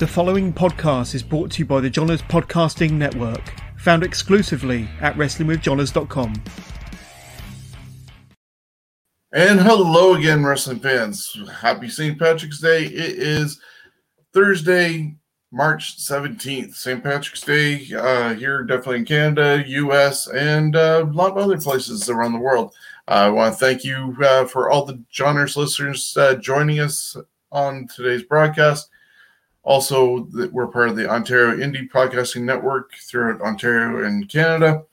The following podcast is brought to you by the Johners Podcasting Network, found exclusively at WrestlingWithJohners.com. And hello again, wrestling fans. Happy St. Patrick's Day. It is Thursday, March 17th. St. Patrick's Day uh, here, definitely in Canada, US, and uh, a lot of other places around the world. Uh, I want to thank you uh, for all the Johners listeners uh, joining us on today's broadcast. Also, we're part of the Ontario Indie Podcasting Network throughout Ontario and Canada.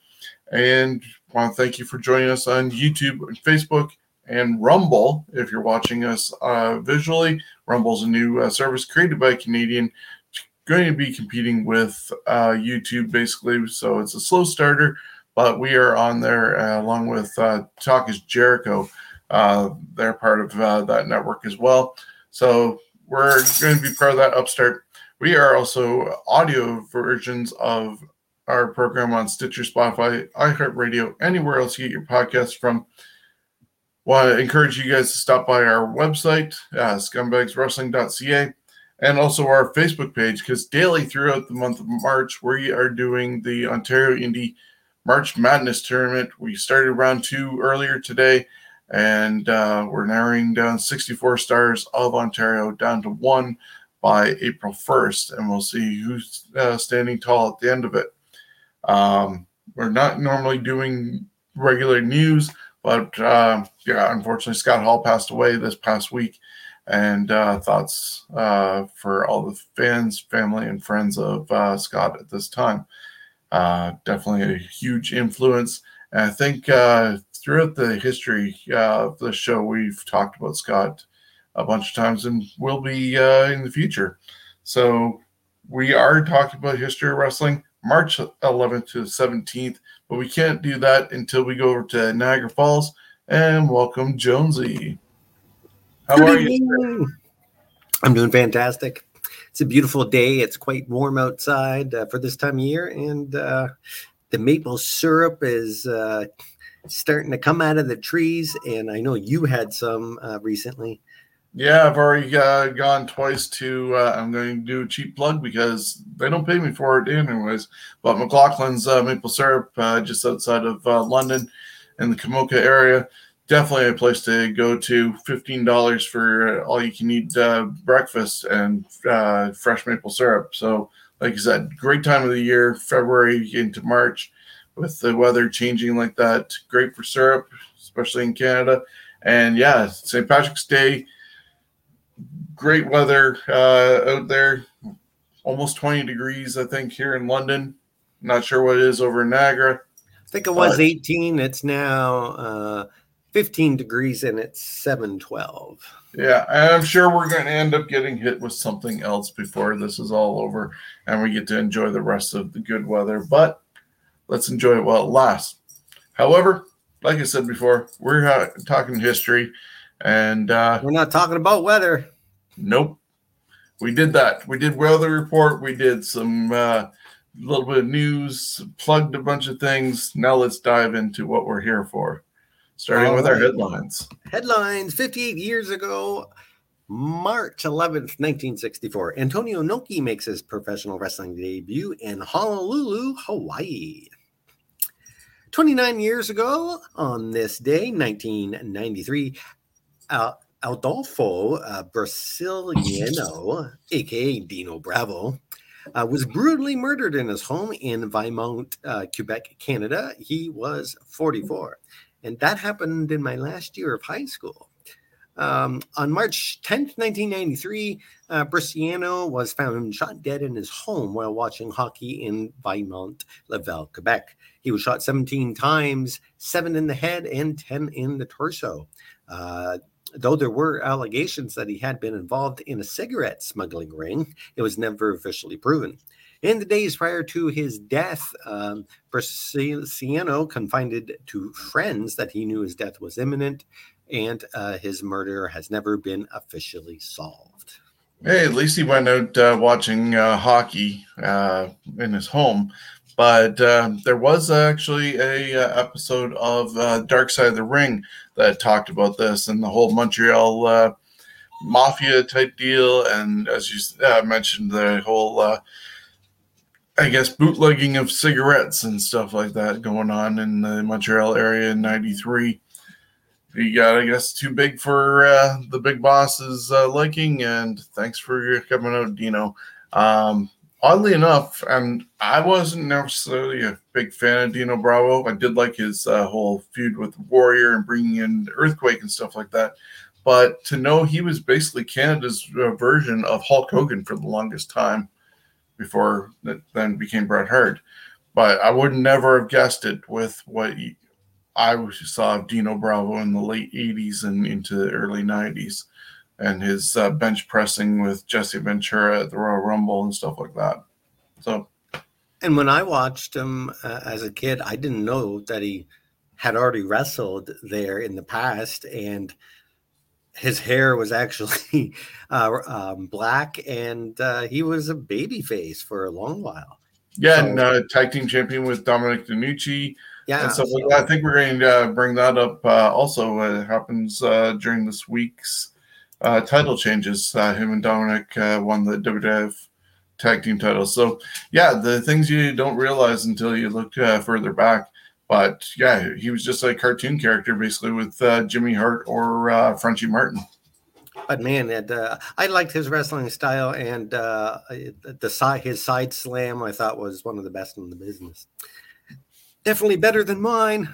And want to thank you for joining us on YouTube and Facebook and Rumble. If you're watching us uh, visually, Rumble's a new uh, service created by a Canadian, going to be competing with uh, YouTube basically. So it's a slow starter, but we are on there uh, along with uh, Talk is Jericho. Uh, they're part of that network as well. So we're going to be part of that upstart. We are also audio versions of our program on Stitcher, Spotify, iHeartRadio, anywhere else you get your podcasts from. Want to encourage you guys to stop by our website, uh, scumbagswrestling.ca, and also our Facebook page because daily throughout the month of March, we are doing the Ontario Indie March Madness tournament. We started round two earlier today, and uh, we're narrowing down 64 stars of Ontario down to one by April 1st, and we'll see who's uh, standing tall at the end of it. Um, we're not normally doing regular news, but uh, yeah, unfortunately, Scott Hall passed away this past week, and uh, thoughts uh, for all the fans, family, and friends of uh, Scott at this time. definitely a huge influence. And I think throughout the history uh, of the show, we've talked about Scott a bunch of times and will be uh, in the future. So we are talking about history of wrestling March 11th to 17th, but we can't do that until we go over to Niagara Falls and welcome Jonesy. How are you? I'm doing fantastic. It's a beautiful day. It's quite warm outside uh, for this time of year, and uh, the maple syrup is uh, starting to come out of the trees, and I know you had some uh, recently. Yeah, I've already uh, gone twice to. Uh, I'm going to do a cheap plug because they don't pay me for it anyways. But McLaughlin's uh, maple syrup, uh, just outside of uh, London, in the Komoka area, definitely a place to go to. Fifteen dollars for all you can eat breakfast and fresh maple syrup. So, like I said, great time of the year, February into March with the weather changing like that. Great for syrup, especially in Canada. And yeah, St. Patrick's Day, great weather uh, out there. Almost 20 degrees, I think, here in London. Not sure what it is over in Niagara. I think it was 18. It's now uh, 15 degrees and it's 712. Yeah, and I'm sure we're going to end up getting hit with something else before this is all over and we get to enjoy the rest of the good weather. But let's enjoy it while it lasts. However, like I said before, we're uh, talking history, and uh, we're not talking about weather. Nope, we did that. We did weather report. We did some uh, little bit of news, plugged a bunch of things. Now let's dive into what we're here for, starting All with right. our headlines. Headlines: Fifty-eight years ago. March 11th, 1964, Antonio Inoki makes his professional wrestling debut in Honolulu, Hawaii. 29 years ago, on this day, 1993, uh, Adolfo uh, Brasiliano, aka Dino Bravo, uh, was brutally murdered in his home in Vimont, uh, Quebec, Canada. He was 44. And that happened in my last year of high school. Um, on March 10th, 1993, uh, Bresciano was found shot dead in his home while watching hockey in Vimont, Laval, Quebec. He was shot 17 times, seven in the head and 10 in the torso. Uh, though there were allegations that he had been involved in a cigarette smuggling ring, it was never officially proven. In the days prior to his death, um, Bresciano confided to friends that he knew his death was imminent and uh, his murder has never been officially solved. Hey, at least he went out uh, watching uh, hockey uh, in his home. But uh, there was actually a uh, episode of Dark Side of the Ring that talked about this and the whole Montreal mafia type deal, and as you mentioned, the whole, I guess, bootlegging of cigarettes and stuff like that going on in the Montreal area in '93. He got, I guess, too big for uh, the big boss's uh, liking, and thanks for coming out, Dino. Um, oddly enough, and I wasn't necessarily a big fan of Dino Bravo. I did like his uh, whole feud with Warrior and bringing in Earthquake and stuff like that. But to know he was basically Canada's uh, version of Hulk Hogan for the longest time before it then became Bret Hart. But I would never have guessed it with what I saw Dino Bravo in the late 80s and into the early 90s and his uh, bench pressing with Jesse Ventura at the Royal Rumble and stuff like that. So, and when I watched him uh, as a kid, I didn't know that he had already wrestled there in the past, and his hair was actually uh, um, black, and uh, he was a baby face for a long while. Yeah, so, and uh, tag team champion with Dominic DeNucci. Yeah, and so, I think we're going to uh, bring that up. Uh, also, it happens during this week's uh, title changes. Uh, him and Dominic uh, won the WWF tag team titles. So, yeah, the things you don't realize until you look uh, further back. But yeah, he was just a cartoon character basically with uh, Jimmy Hart or uh, Frenchie Martin. But man, it, I liked his wrestling style and the side his side slam. I thought was one of the best in the business. Definitely better than mine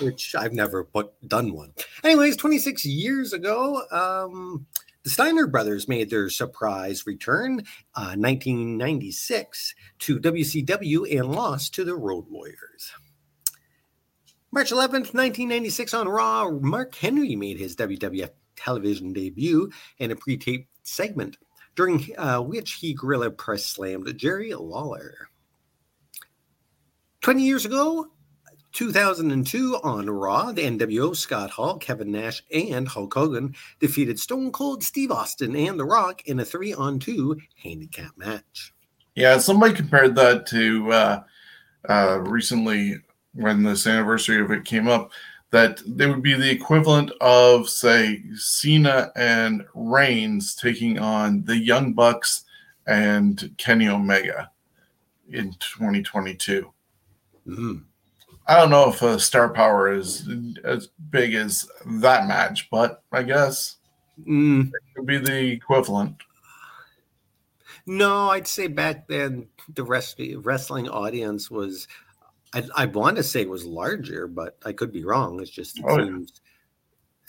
which I've never put done one. Anyways, 26 years ago, um, the Steiner brothers made their surprise return, uh, 1996, to WCW and lost to the Road Warriors. March 11th, 1996, on Raw, Mark Henry made his WWF television debut in a pre taped segment, during uh, which he gorilla press slammed Jerry Lawler. 20 years ago, 2002 on Raw, the NWO Scott Hall, Kevin Nash, and Hulk Hogan defeated Stone Cold Steve Austin and The Rock in a three on two handicap match. Yeah, somebody compared that to uh, uh, recently when this anniversary of it came up, that they would be the equivalent of, say, Cena and Reigns taking on the Young Bucks and Kenny Omega in 2022. Mm. I don't know if uh, star power is as big as that match, but I guess mm. it could be the equivalent. No, I'd say back then the rest wrestling audience was, I, I want to say it was larger, but I could be wrong. It's just it oh, seems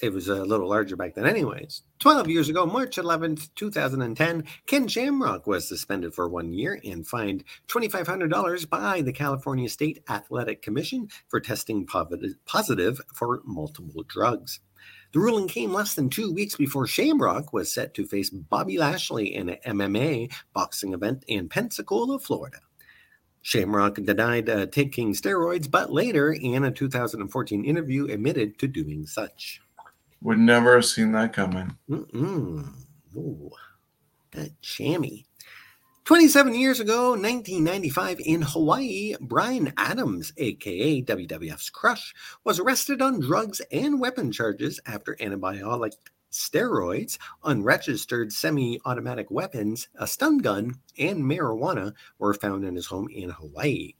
it was a little larger back then, anyways. 12 years ago, March 11th, 2010, Ken Shamrock was suspended for one year and fined $2,500 by the California State Athletic Commission for testing positive for multiple drugs. The ruling came less than two weeks before Shamrock was set to face Bobby Lashley in an MMA boxing event in Pensacola, Florida. Shamrock denied uh, taking steroids, but later, in a 2014 interview, admitted to doing such. Would never have seen that coming. Mm-mm. Ooh, that jammy. 27 years ago, 1995, in Hawaii, Brian Adams, aka WWF's Crush, was arrested on drugs and weapon charges after antibiotic steroids, unregistered semi automatic weapons, a stun gun, and marijuana were found in his home in Hawaii.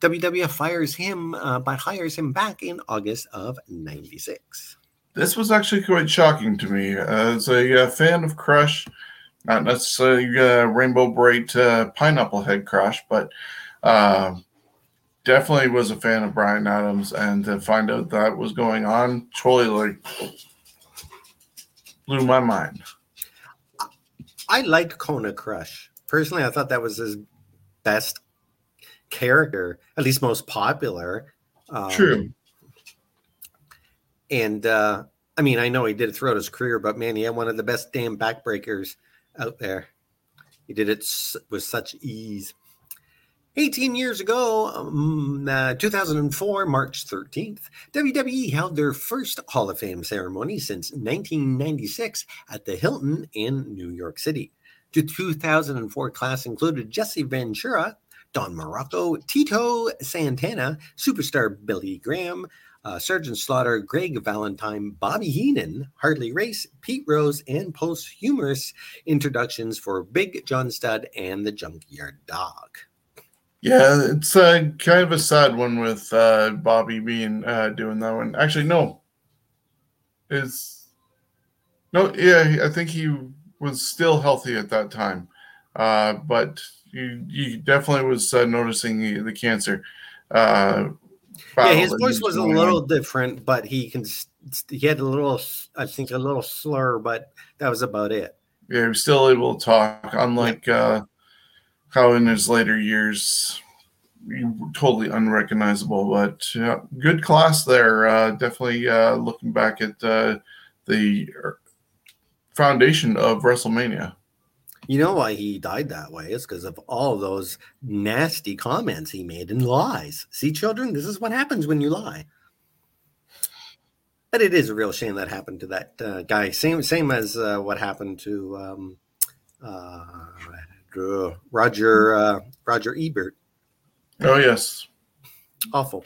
WWF fires him, uh, but hires him back in August of 96. This was actually quite shocking to me. As a uh, fan of Crush, not necessarily uh, Rainbow Bright uh, Pineapple Head Crush, but um, definitely was a fan of Brian Adams. And to find out that was going on, totally like blew my mind. I liked Kona Crush. Personally, I thought that was his best character, at least most popular. Um, True. And uh, I mean, I know he did it throughout his career, but man, he had one of the best damn backbreakers out there. He did it with such ease. 18 years ago, um, uh, 2004, March 13th, WWE held their first Hall of Fame ceremony since 1996 at the Hilton in New York City. The 2004 class included Jesse Ventura, Don Muraco, Tito Santana, superstar Billy Graham, uh, Sergeant Slaughter, Greg Valentine, Bobby Heenan, Harley Race, Pete Rose, and posthumous introductions for Big John Studd and the Junkyard Dog. Yeah, it's uh, kind of a sad one with uh, Bobby being uh, doing that one. Actually, no, is no, yeah, I think he was still healthy at that time, uh, but you definitely was uh, noticing the, the cancer. Uh, yeah, his voice was a little different, but he can he had a little, I think, a little slur, but that was about it. Yeah, he was still able to talk, unlike uh, how in his later years totally unrecognizable. But uh, good class there. Uh, definitely uh, looking back at uh, the foundation of WrestleMania. You know why he died that way is because of all those nasty comments he made and lies. See, children, this is what happens when you lie. But it is a real shame that happened to that uh, guy. Same, same as uh, what happened to um, uh, Roger uh, Roger Ebert. Oh yes, awful.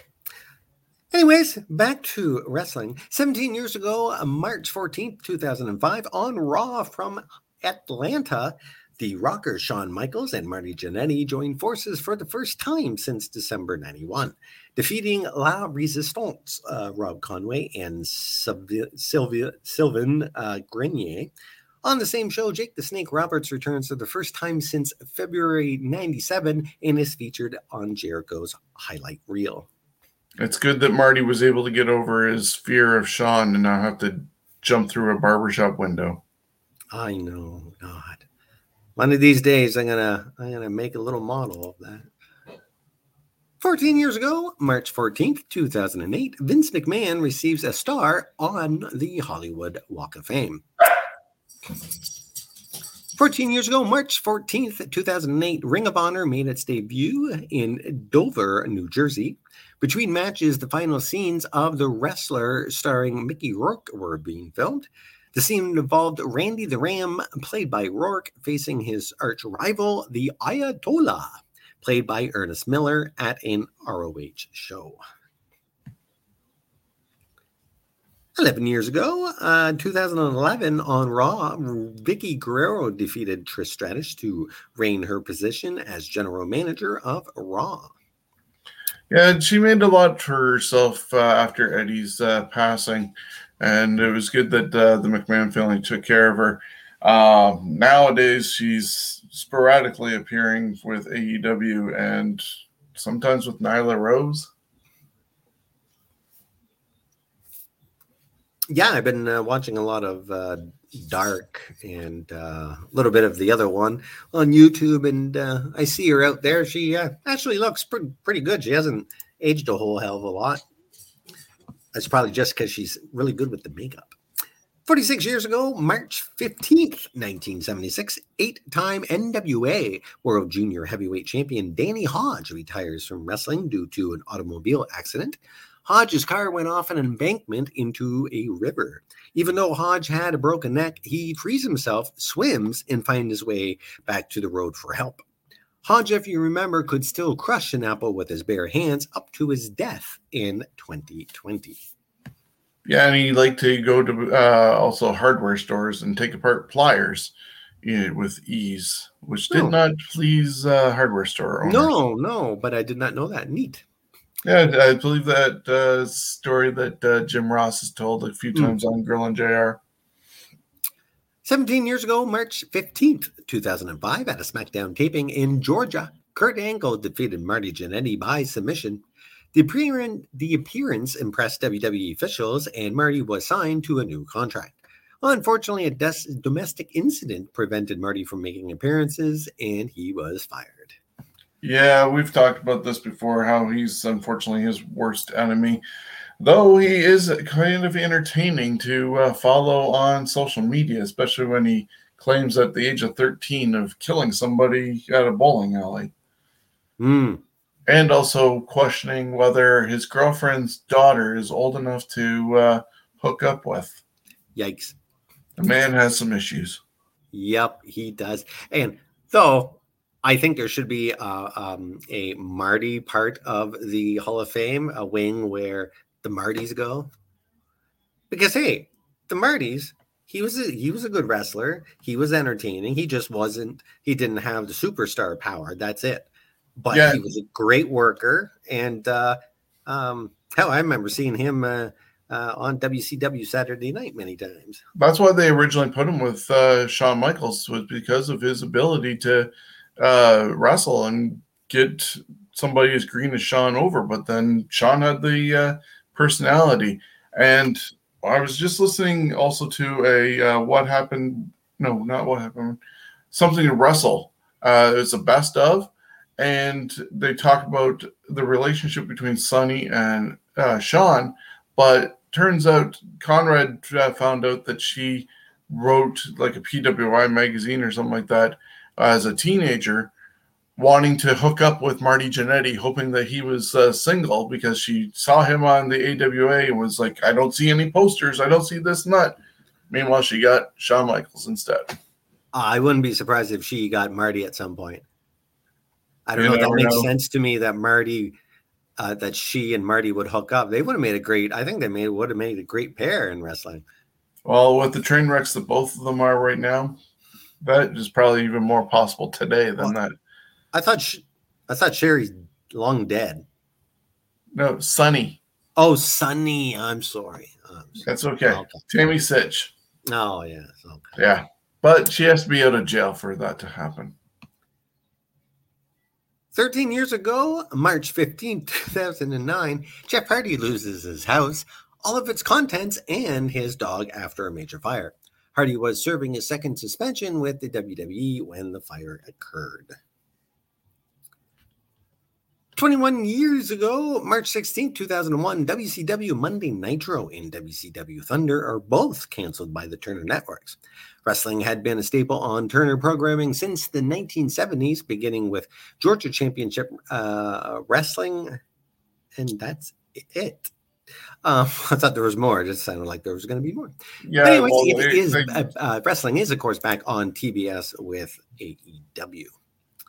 Anyways, back to wrestling. 17 years ago, March 14th, 2005, on Raw from Atlanta, the rockers Shawn Michaels and Marty Jannetty joined forces for the first time since December 91, defeating La Resistance, uh, Rob Conway, and Sylvia, Sylvain uh, Grenier. On the same show, Jake the Snake Roberts returns for the first time since February 97 and is featured on Jericho's highlight reel. It's good that Marty was able to get over his fear of Shawn and not have to jump through a barbershop window. I know, God. One of these days I'm gonna I'm gonna make a little model of that. 14 years ago, March 14th, 2008, Vince McMahon receives a star on the Hollywood Walk of Fame. 14 years ago, March 14th, 2008, Ring of Honor made its debut in Dover, New Jersey. Between matches, the final scenes of The Wrestler starring Mickey Rourke were being filmed. The scene involved Randy the Ram, played by Rourke, facing his arch rival, the Ayatollah, played by Ernest Miller, at an ROH show. 11 years ago, uh, 2011, on Raw, Vickie Guerrero defeated Trish Stratus to reign her position as general manager of Raw. Yeah, she made a lot for herself uh, after Eddie's uh, passing, and it was good that uh, the McMahon family took care of her. Um, nowadays, she's sporadically appearing with AEW and sometimes with Nyla Rose. Yeah, I've been uh, watching a lot of uh, Dark and uh, a little bit of the other one on YouTube, and uh, I see her out there. She uh, actually looks pretty pretty good. She hasn't aged a whole hell of a lot. That's probably just because she's really good with the makeup. 46 years ago, March 15th, 1976, eight time NWA World Junior Heavyweight Champion Danny Hodge retires from wrestling due to an automobile accident. Hodge's car went off an embankment into a river. Even though Hodge had a broken neck, he frees himself, swims, and finds his way back to the road for help. Hodge, if you remember, could still crush an apple with his bare hands up to his death in 2020. Yeah, and he liked to go to uh, also hardware stores and take apart pliers with ease, which did no. not please uh, hardware store owners. No, no, but I did not know that. Neat. Yeah, I believe that uh, story that uh, Jim Ross has told a few hmm. times mm. on Grilling JR. 17 years ago, March 15th, 2005, at a SmackDown taping in Georgia, Kurt Angle defeated Marty Jannetty by submission. The, appearance, the appearance impressed WWE officials, and Marty was signed to a new contract. Unfortunately, a des- domestic incident prevented Marty from making appearances, and he was fired. Yeah, we've talked about this before how he's unfortunately his worst enemy. Though he is kind of entertaining to uh, follow on social media, especially when he claims at the age of 13 of killing somebody at a bowling alley. Mm. And also questioning whether his girlfriend's daughter is old enough to uh, hook up with. Yikes. The man has some issues. Yep, he does. And though I think there should be uh, um, a Marty part of the Hall of Fame, a wing where the Martys go? Because hey, the Martys, he was a he was a good wrestler. He was entertaining. He just wasn't. He didn't have the superstar power. That's it. But Yeah. he was a great worker, and uh, um, hell, I remember seeing him uh, uh, on WCW Saturday Night many times. That's why they originally put him with uh, Shawn Michaels was because of his ability to uh, wrestle and get somebody as green as Shawn over. But then Shawn had the uh, personality, and I was just listening also to a uh, what happened. No, not what happened. Something to wrestle. Uh, it's a best of, and they talk about the relationship between Sunny and uh, Shawn. But turns out Conrad uh, found out that she wrote like a PWI magazine or something like that as a teenager, wanting to hook up with Marty Jannetty, hoping that he was uh, single because she saw him on the AWA and was like, I don't see any posters. I don't see this that. Meanwhile, she got Shawn Michaels instead. I wouldn't be surprised if she got Marty at some point. I don't You know if that makes know. sense to me that Marty, uh, that she and Marty would hook up. They would have made a great. I think they made would have made a great pair in wrestling. Well, with the train wrecks that both of them are right now, that is probably even more possible today than Well- that. I thought Sh- I thought Sherry's long dead. No, Sonny. Oh, Sunny. I'm sorry. I'm sorry. That's okay. Okay. Tammy Sytch. Oh yeah. Okay. Yeah. But she has to be out of jail for that to happen. 13 years ago, March 15, 2009, Jeff Hardy loses his house, all of its contents, and his dog after a major fire. Hardy was serving his second suspension with the WWE when the fire occurred. 21 years ago, March 16, 2001, WCW Monday Nitro and WCW Thunder are both canceled by the Turner Networks. Wrestling had been a staple on Turner programming since the 1970s, beginning with Georgia Championship uh, Wrestling, and that's it. Um, I thought there was more. It just sounded like there was going to be more. Yeah. But anyways, well, it they- uh, uh, wrestling is, of course, back on TBS with AEW,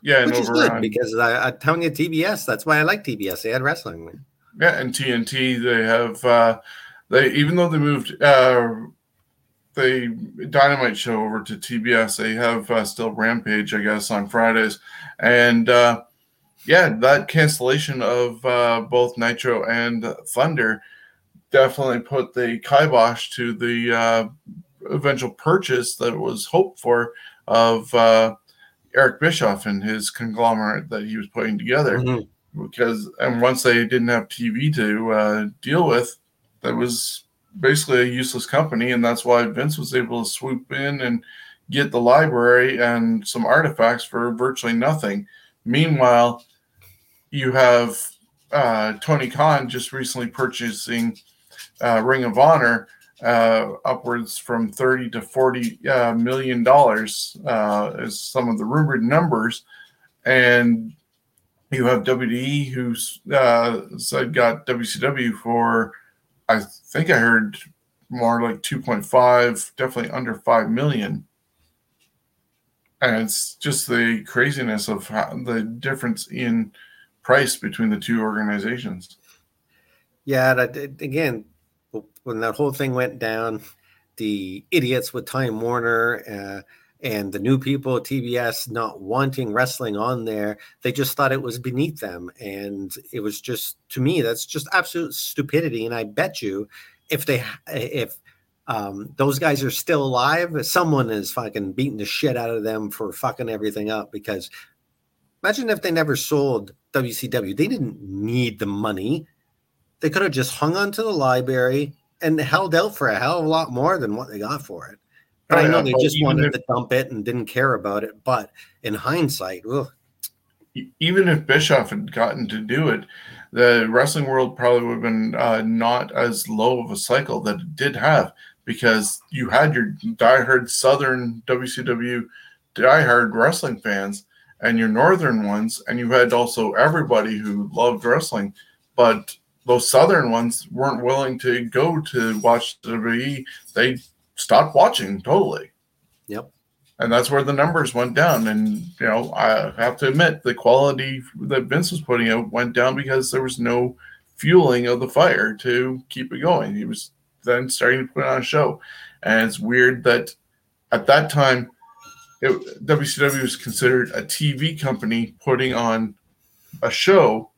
yeah, and which is good on, because I, I'm telling you, TBS. That's why I like TBS. They had wrestling. yeah, and TNT they have uh they even though they moved uh the Dynamite show over to TBS, they have uh, still Rampage, I guess, on Fridays, and uh yeah, that cancellation of uh, both Nitro and Thunder definitely put the kibosh to the uh, eventual purchase that was hoped for of uh, Eric Bischoff and his conglomerate that he was putting together. Mhm. Because and once they didn't have TV to uh, deal with, that was basically a useless company, and that's why Vince was able to swoop in and get the library and some artifacts for virtually nothing. Meanwhile, you have uh, Tony Khan just recently purchasing uh, Ring of Honor uh, upwards from 30 to 40 uh, million dollars uh, is some of the rumored numbers. And you have WDE who's uh, said got WCW for, I think I heard more like 2.5, definitely under 5 million. And it's just the craziness of how, the difference in price between the two organizations. Yeah, again, when that whole thing went down, the idiots with Time Warner uh, and the new people TBS not wanting wrestling on there, they just thought it was beneath them, and it was just to me that's just absolute stupidity. And I bet you, if they if um, those guys are still alive, someone is fucking beating the shit out of them for fucking everything up. Because imagine if they never sold WCW, they didn't need the money they could have just hung on to the library and held out for a hell of a lot more than what they got for it. But Oh, I know yeah, they just wanted if- to dump it and didn't care about it. But in hindsight, ugh, even if Bischoff had gotten to do it, the wrestling world probably would have been uh, not as low of a cycle that it did have because you had your diehard Southern WCW diehard wrestling fans and your Northern ones, and you had also everybody who loved wrestling, but those Southern ones weren't willing to go to watch WWE. They stopped watching totally yep. and that's where the numbers went down. And you know, I have to admit, the quality that Vince was putting out went down because there was no fueling of the fire to keep it going. He was then starting to put on a show. And it's weird that at that time, it, WCW was considered a TV company putting on a show,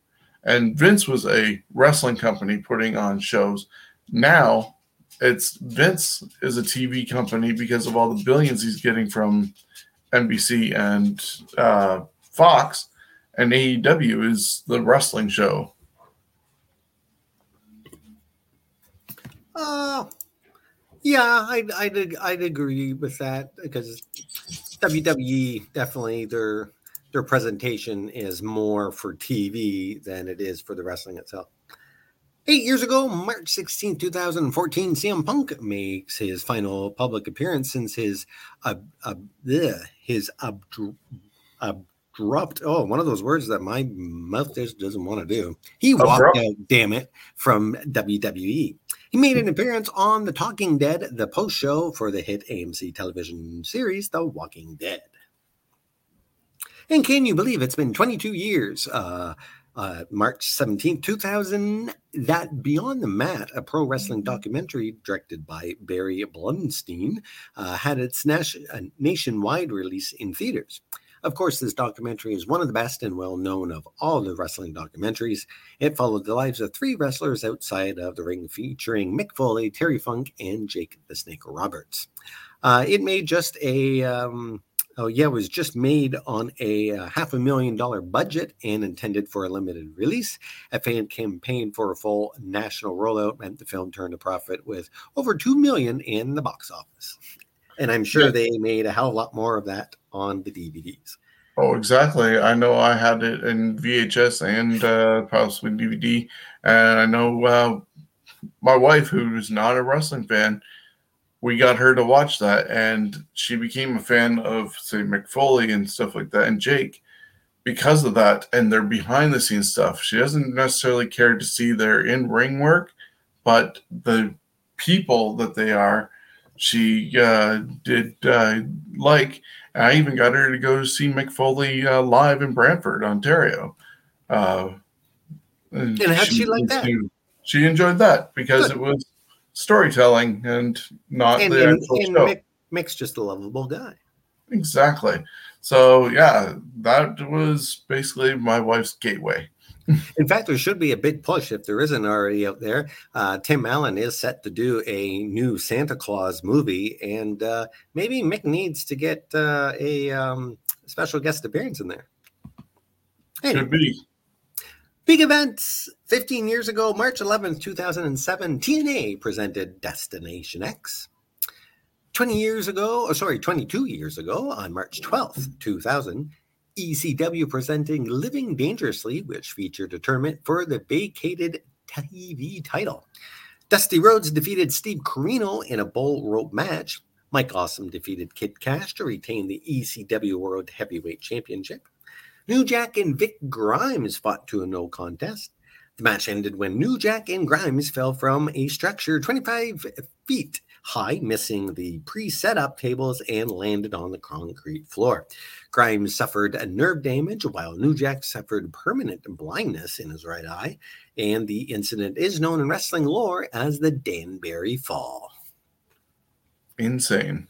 and Vince was a wrestling company putting on shows. Now, it's Vince is a TV company because of all the billions he's getting from NBC and uh, Fox, and AEW is the wrestling show. Uh, yeah, I'd, I'd I'd agree with that because WWE definitely their their presentation is more for TV than it is for the wrestling itself. Eight years ago, March 16, 2014, CM Punk makes his final public appearance since his uh, uh, bleh, his abrupt, abrupt, oh, one of those words that my mouth just doesn't want to do. He walked out, damn it, from WWE. He made an appearance on The Talking Dead, the post show for the hit AMC television series, The Walking Dead. And can you believe it's been 22 years? Uh, uh, March 17, 2000, that Beyond the Mat, a pro wrestling documentary directed by Barry Blaustein, uh, had its uh, nationwide release in theaters. Of course, this documentary is one of the best and well known of all the wrestling documentaries. It followed the lives of three wrestlers outside of the ring, featuring Mick Foley, Terry Funk, and Jake the Snake Roberts. Uh, it made just a. Um, oh, yeah, it was just made on a uh, half a million dollar budget and intended for a limited release. A fan campaign for a full national rollout meant the film turned a profit with over two million in the box office. And I'm sure yeah. they made a hell of a lot more of that on the DVDs. Oh, exactly. I know I had it in VHS and uh, possibly DVD. And I know uh, my wife, who's not a wrestling fan, we got her to watch that. And she became a fan of, say, Mick Foley and stuff like that, and Jake because of that and their behind the scenes stuff. She doesn't necessarily care to see their in ring work, but the people that they are she uh, did uh, like. I even got her to go see Mick Foley uh, live in Brantford, Ontario. Uh, and, and how she, she like that? She enjoyed that because Good. it was storytelling and not and, the and, actual and show. Mick, Mick's just a lovable guy. Exactly. So yeah, that was basically my wife's gateway. In fact, there should be a big push if there isn't already out there. Uh, Tim Allen is set to do a new Santa Claus movie, and uh, maybe Mick needs to get uh, a um, special guest appearance in there. Anyway. Could be. Big events. 15 years ago, March 11th, 2007, TNA presented Destination X. 20 years ago, or sorry, 22 years ago, on March 12th, 2000, ECW presenting Living Dangerously, which featured a tournament for the vacated TV title. Dusty Rhodes defeated Steve Corino in a bull rope match. Mike Awesome defeated Kid Cash to retain the ECW World Heavyweight Championship. New Jack and Vic Grimes fought to a no contest. The match ended when New Jack and Grimes fell from a structure 25 feet high, missing the pre set up tables, and landed on the concrete floor. Grimes suffered a nerve damage, while New Jack suffered permanent blindness in his right eye, and the incident is known in wrestling lore as the Danbury Fall. Insane.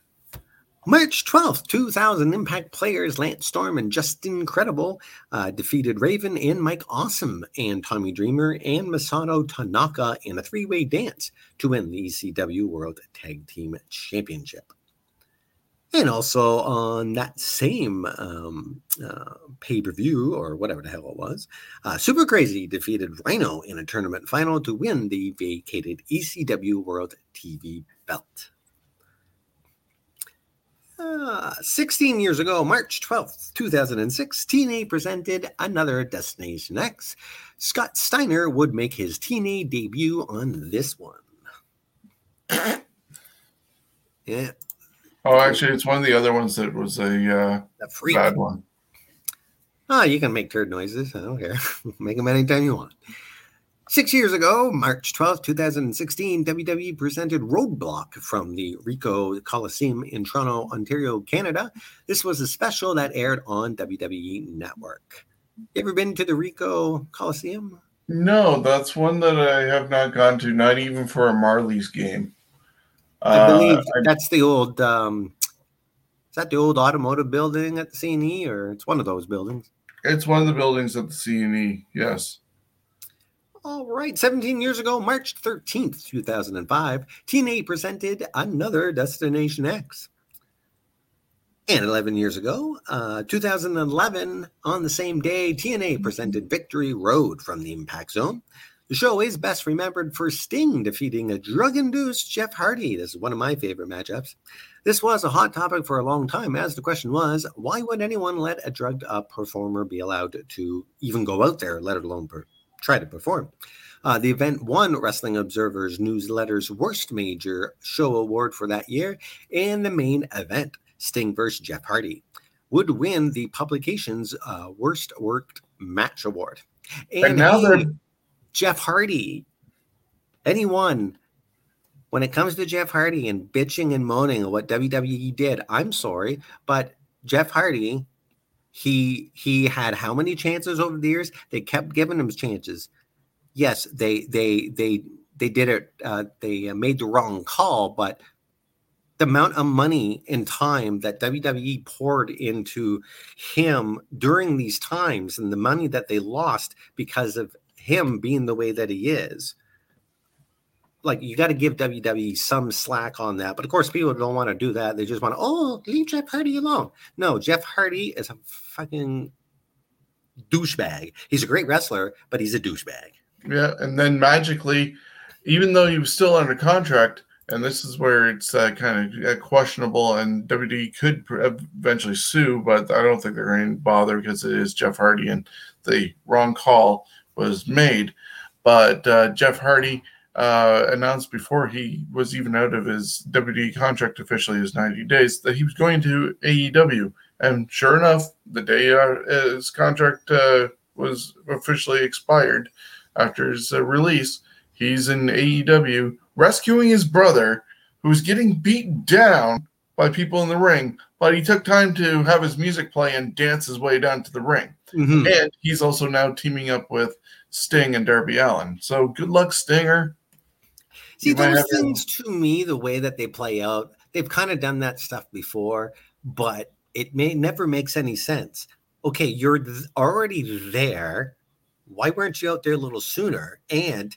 March 12th, 2000, Impact players Lance Storm and Justin Credible uh, defeated Raven and Mike Awesome and Tommy Dreamer and Masato Tanaka in a three way dance to win the ECW World Tag Team Championship. And also on that same um, uh, pay per view, or whatever the hell it was, uh, Super Crazy defeated Rhino in a tournament final to win the vacated ECW World TV belt. Uh, 16 years ago, March 12th, 2006, TNA presented another Destination X. Scott Steiner would make his TNA debut on this one. yeah. Oh, actually, it's one of the other ones that was a, uh, a bad one. Oh, you can make turd noises. I don't care. make them anytime you want. Six years ago, March 12, 2016, WWE presented Roadblock from the Ricoh Coliseum in Toronto, Ontario, Canada. This was a special that aired on WWE Network. You ever been to the Ricoh Coliseum? No, that's one that I have not gone to, not even for a Marlies game. I believe uh, that's the old. Um, is that the old automotive building at the CNE, or it's one of those buildings? It's one of the buildings at the CNE. Yes. All right. 17 years ago, March 13th, 2005, TNA presented another Destination X. And 11 years ago, uh, 2011, on the same day, TNA presented Victory Road from the Impact Zone. The show is best remembered for Sting defeating a drug induced Jeff Hardy. This is one of my favorite matchups. This was a hot topic for a long time, as the question was why would anyone let a drugged up performer be allowed to even go out there, let alone per- try to perform? Uh, the event won Wrestling Observer's newsletter's Worst Major Show Award for that year, and the main event. Sting versus Jeff Hardy, would win the publication's uh, Worst Worked Match Award. And, and now they're Jeff Hardy. Anyone, when it comes to Jeff Hardy and bitching and moaning of what WWE did, I'm sorry, but Jeff Hardy, he he had how many chances over the years? They kept giving him chances. Yes, they they they they did it. Uh, they made the wrong call, but the amount of money and time that WWE poured into him during these times and the money that they lost because of him being the way that he is. Like you got to give WWE some slack on that, but of course people don't want to do that. They just want to, oh, leave Jeff Hardy alone. No, Jeff Hardy is a fucking douchebag. He's a great wrestler, but he's a douchebag. Yeah, and then magically, even though he was still under contract, and this is where it's uh, kind of uh, questionable. And WWE could eventually sue, but I don't think they're going to bother because it is Jeff Hardy, and the wrong call was made. But uh, Jeff Hardy uh, announced before he was even out of his WWE contract officially his 90 days that he was going to AEW. And sure enough, the day uh, his contract uh, was officially expired after his release, he's in AEW rescuing his brother who was getting beat down by people in the ring, but he took time to have his music play and dance his way down to the ring. Mm-hmm. And he's also now teaming up with Sting and Darby Allin. So good luck, Stinger. See, those things to me, the way that they play out, they've kind of done that stuff before, but it may never makes any sense. Okay, you're already there. Why weren't you out there a little sooner? And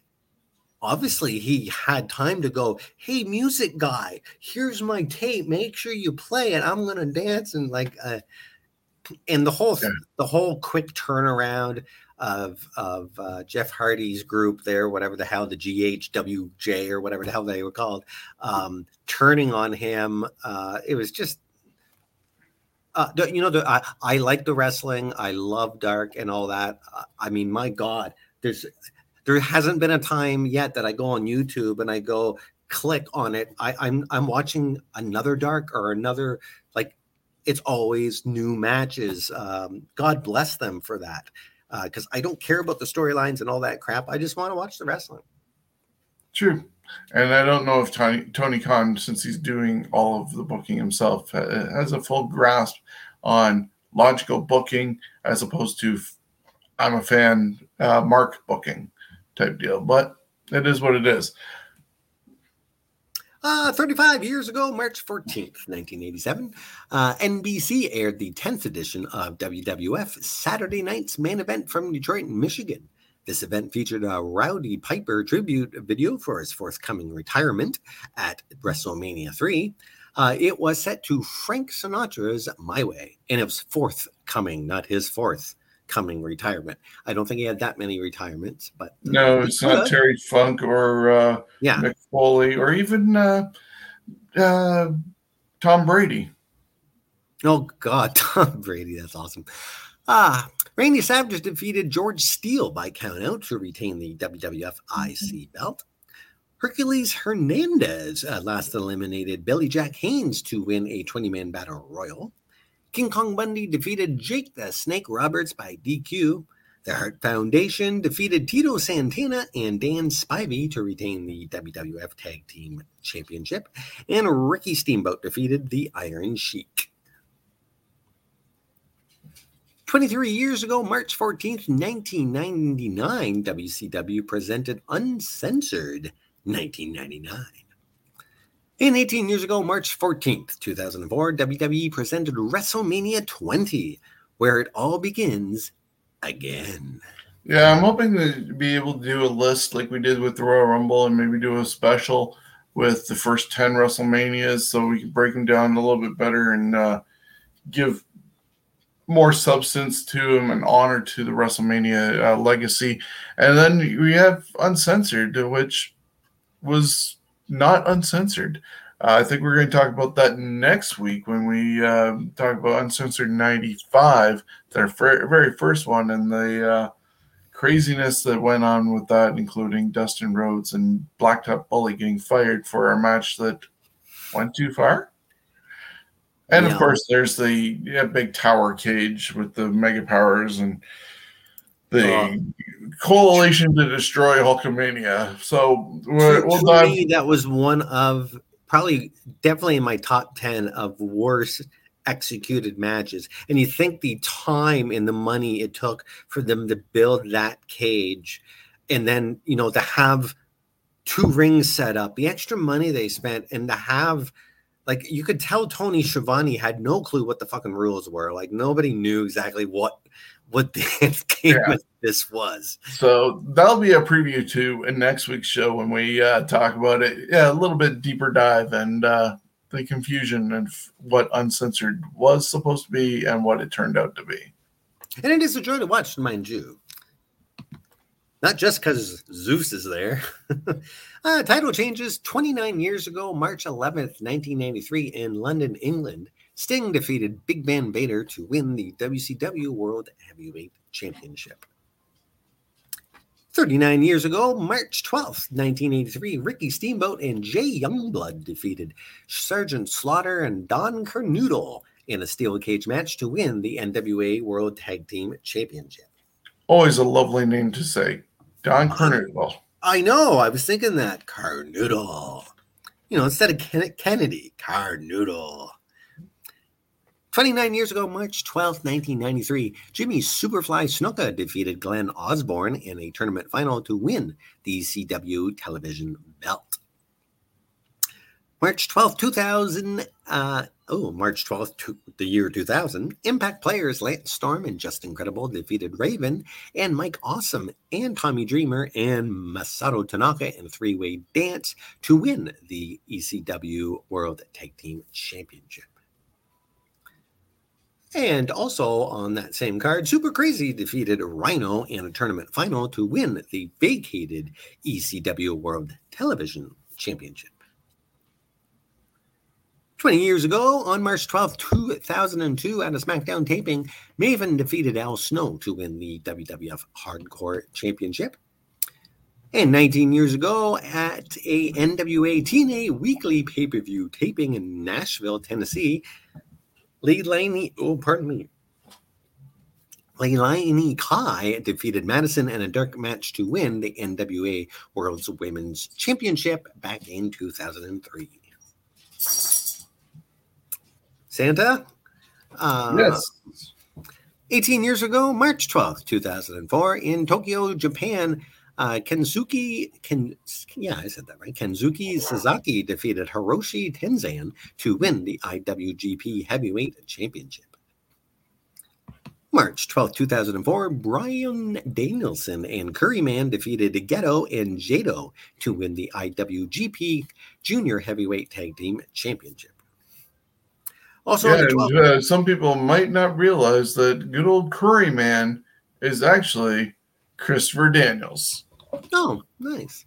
obviously he had time to go hey music guy here's my tape make sure you play it i'm gonna dance and like uh, and the whole yeah. the whole quick turnaround of of uh, Jeff Hardy's group there, whatever the hell the GHWJ or whatever the hell they were called, um, turning on him. Uh, it was just, uh, you know, the, I, I like the wrestling. I love dark and all that. I mean, my God, there's there hasn't been a time yet that I go on YouTube and I go click on it. I, I'm I'm watching another dark or another like it's always new matches. Um, God bless them for that. Because uh, I don't care about the storylines and all that crap. I just want to watch the wrestling. True. And I don't know if Tony, Tony Khan, since he's doing all of the booking himself, has a full grasp on logical booking as opposed to I'm a fan uh, mark booking type deal. But it is what it is. Uh, 35 years ago, March 14th, 1987, uh, NBC aired the 10th edition of WWF Saturday Night's main event from Detroit, Michigan. This event featured a Rowdy Piper tribute video for his forthcoming retirement at WrestleMania 3. Uh, it was set to Frank Sinatra's My Way, and it was forthcoming, not his fourth coming retirement. I don't think he had that many retirements, but no, it's not Terry Funk or uh, yeah Mick Foley or even uh, uh, Tom Brady. Oh God, Tom Brady, that's awesome. Ah, Randy Savage defeated George Steele by countout to retain the WWF IC belt. Hercules Hernandez uh, last eliminated Billy Jack Haynes to win a 20 man battle royal. King Kong Bundy defeated Jake the Snake Roberts by DQ. The Hart Foundation defeated Tito Santana and Dan Spivey to retain the WWF Tag Team Championship. And Ricky Steamboat defeated the Iron Sheik. 23 years ago, March 14th, 1999, WCW presented Uncensored 1999. And 18 years ago, March 14th, 2004, WWE presented WrestleMania 20, where it all begins again. Yeah, I'm hoping to be able to do a list like we did with the Royal Rumble and maybe do a special with the first 10 WrestleManias so we can break them down a little bit better and uh, give more substance to them and honor to the WrestleMania uh, legacy. And then we have Uncensored, which was not uncensored. Uh, I think we're going to talk about that next week when we uh, talk about Uncensored 95, their fir- very first one, and the uh, craziness that went on with that, including Dustin Rhodes and Blacktop Bully getting fired for a match that went too far. And Yeah. of course, there's the yeah, big tower cage with the mega powers and the Uh, coalition to destroy Hulkamania. So we're, To- we'll to me, that was one of probably definitely in my top 10 of worst executed matches. And you think the time and the money it took for them to build that cage and then, you know, to have two rings set up, the extra money they spent, and to have like you could tell Tony Schiavone had no clue what the fucking rules were. Like nobody knew exactly what what the game Yeah. this was. So that'll be a preview to in next week's show when we uh, talk about it. Yeah, a little bit deeper dive and uh, the confusion of what uncensored was supposed to be and what it turned out to be. And it is a joy to watch, mind you. Not just because Zeus is there. uh, title changes 29 years ago, March 11th, 1993, in London, England. Sting defeated Big Van Vader to win the WCW World Heavyweight Championship. 39 years ago, March 12th, 1983, Ricky Steamboat and Jay Youngblood defeated Sergeant Slaughter and Don Carnoodle in a steel cage match to win the NWA World Tag Team Championship. Always a lovely name to say. Don Carnoodle. I know, I was thinking that. Carnoodle. You know, instead of Ken- Kennedy, Carnoodle. 29 years ago, March 12th, 1993, Jimmy Superfly Snuka defeated Glenn Osborne in a tournament final to win the CW television belt. March 12th, 2000, uh, oh, March 12th, the year 2000, Impact players Lance Storm and Justin Credible defeated Raven and Mike Awesome and Tommy Dreamer and Masato Tanaka in a three way dance to win the ECW World Tag Team Championship. And also on that same card, Super Crazy defeated Rhino in a tournament final to win the vacated ECW World Television Championship. 20 years ago, on March 12th, 2002, at a SmackDown taping, Maven defeated Al Snow to win the WWF Hardcore Championship. And 19 years ago, at a NWA TNA weekly pay per view taping in Nashville, Tennessee, Lee Laney, oh, pardon me, Leilani Kai defeated Madison in a dark match to win the NWA World's Women's Championship back in 2003. Santa? Uh, yes. 18 years ago, March 12th, 2004, in Tokyo, Japan, uh, Kensuke, Ken, yeah, I said that right. Kensuke Sasaki defeated Hiroshi Tenzan to win the IWGP Heavyweight Championship. March 12th, 2004, Bryan Danielson and Curry Man defeated Gedo and Jado to win the IWGP Junior Heavyweight Tag Team Championship. Also, Yeah, the 12th, uh, some people might not realize that good old Curry Man is actually Christopher Daniels. Oh, nice.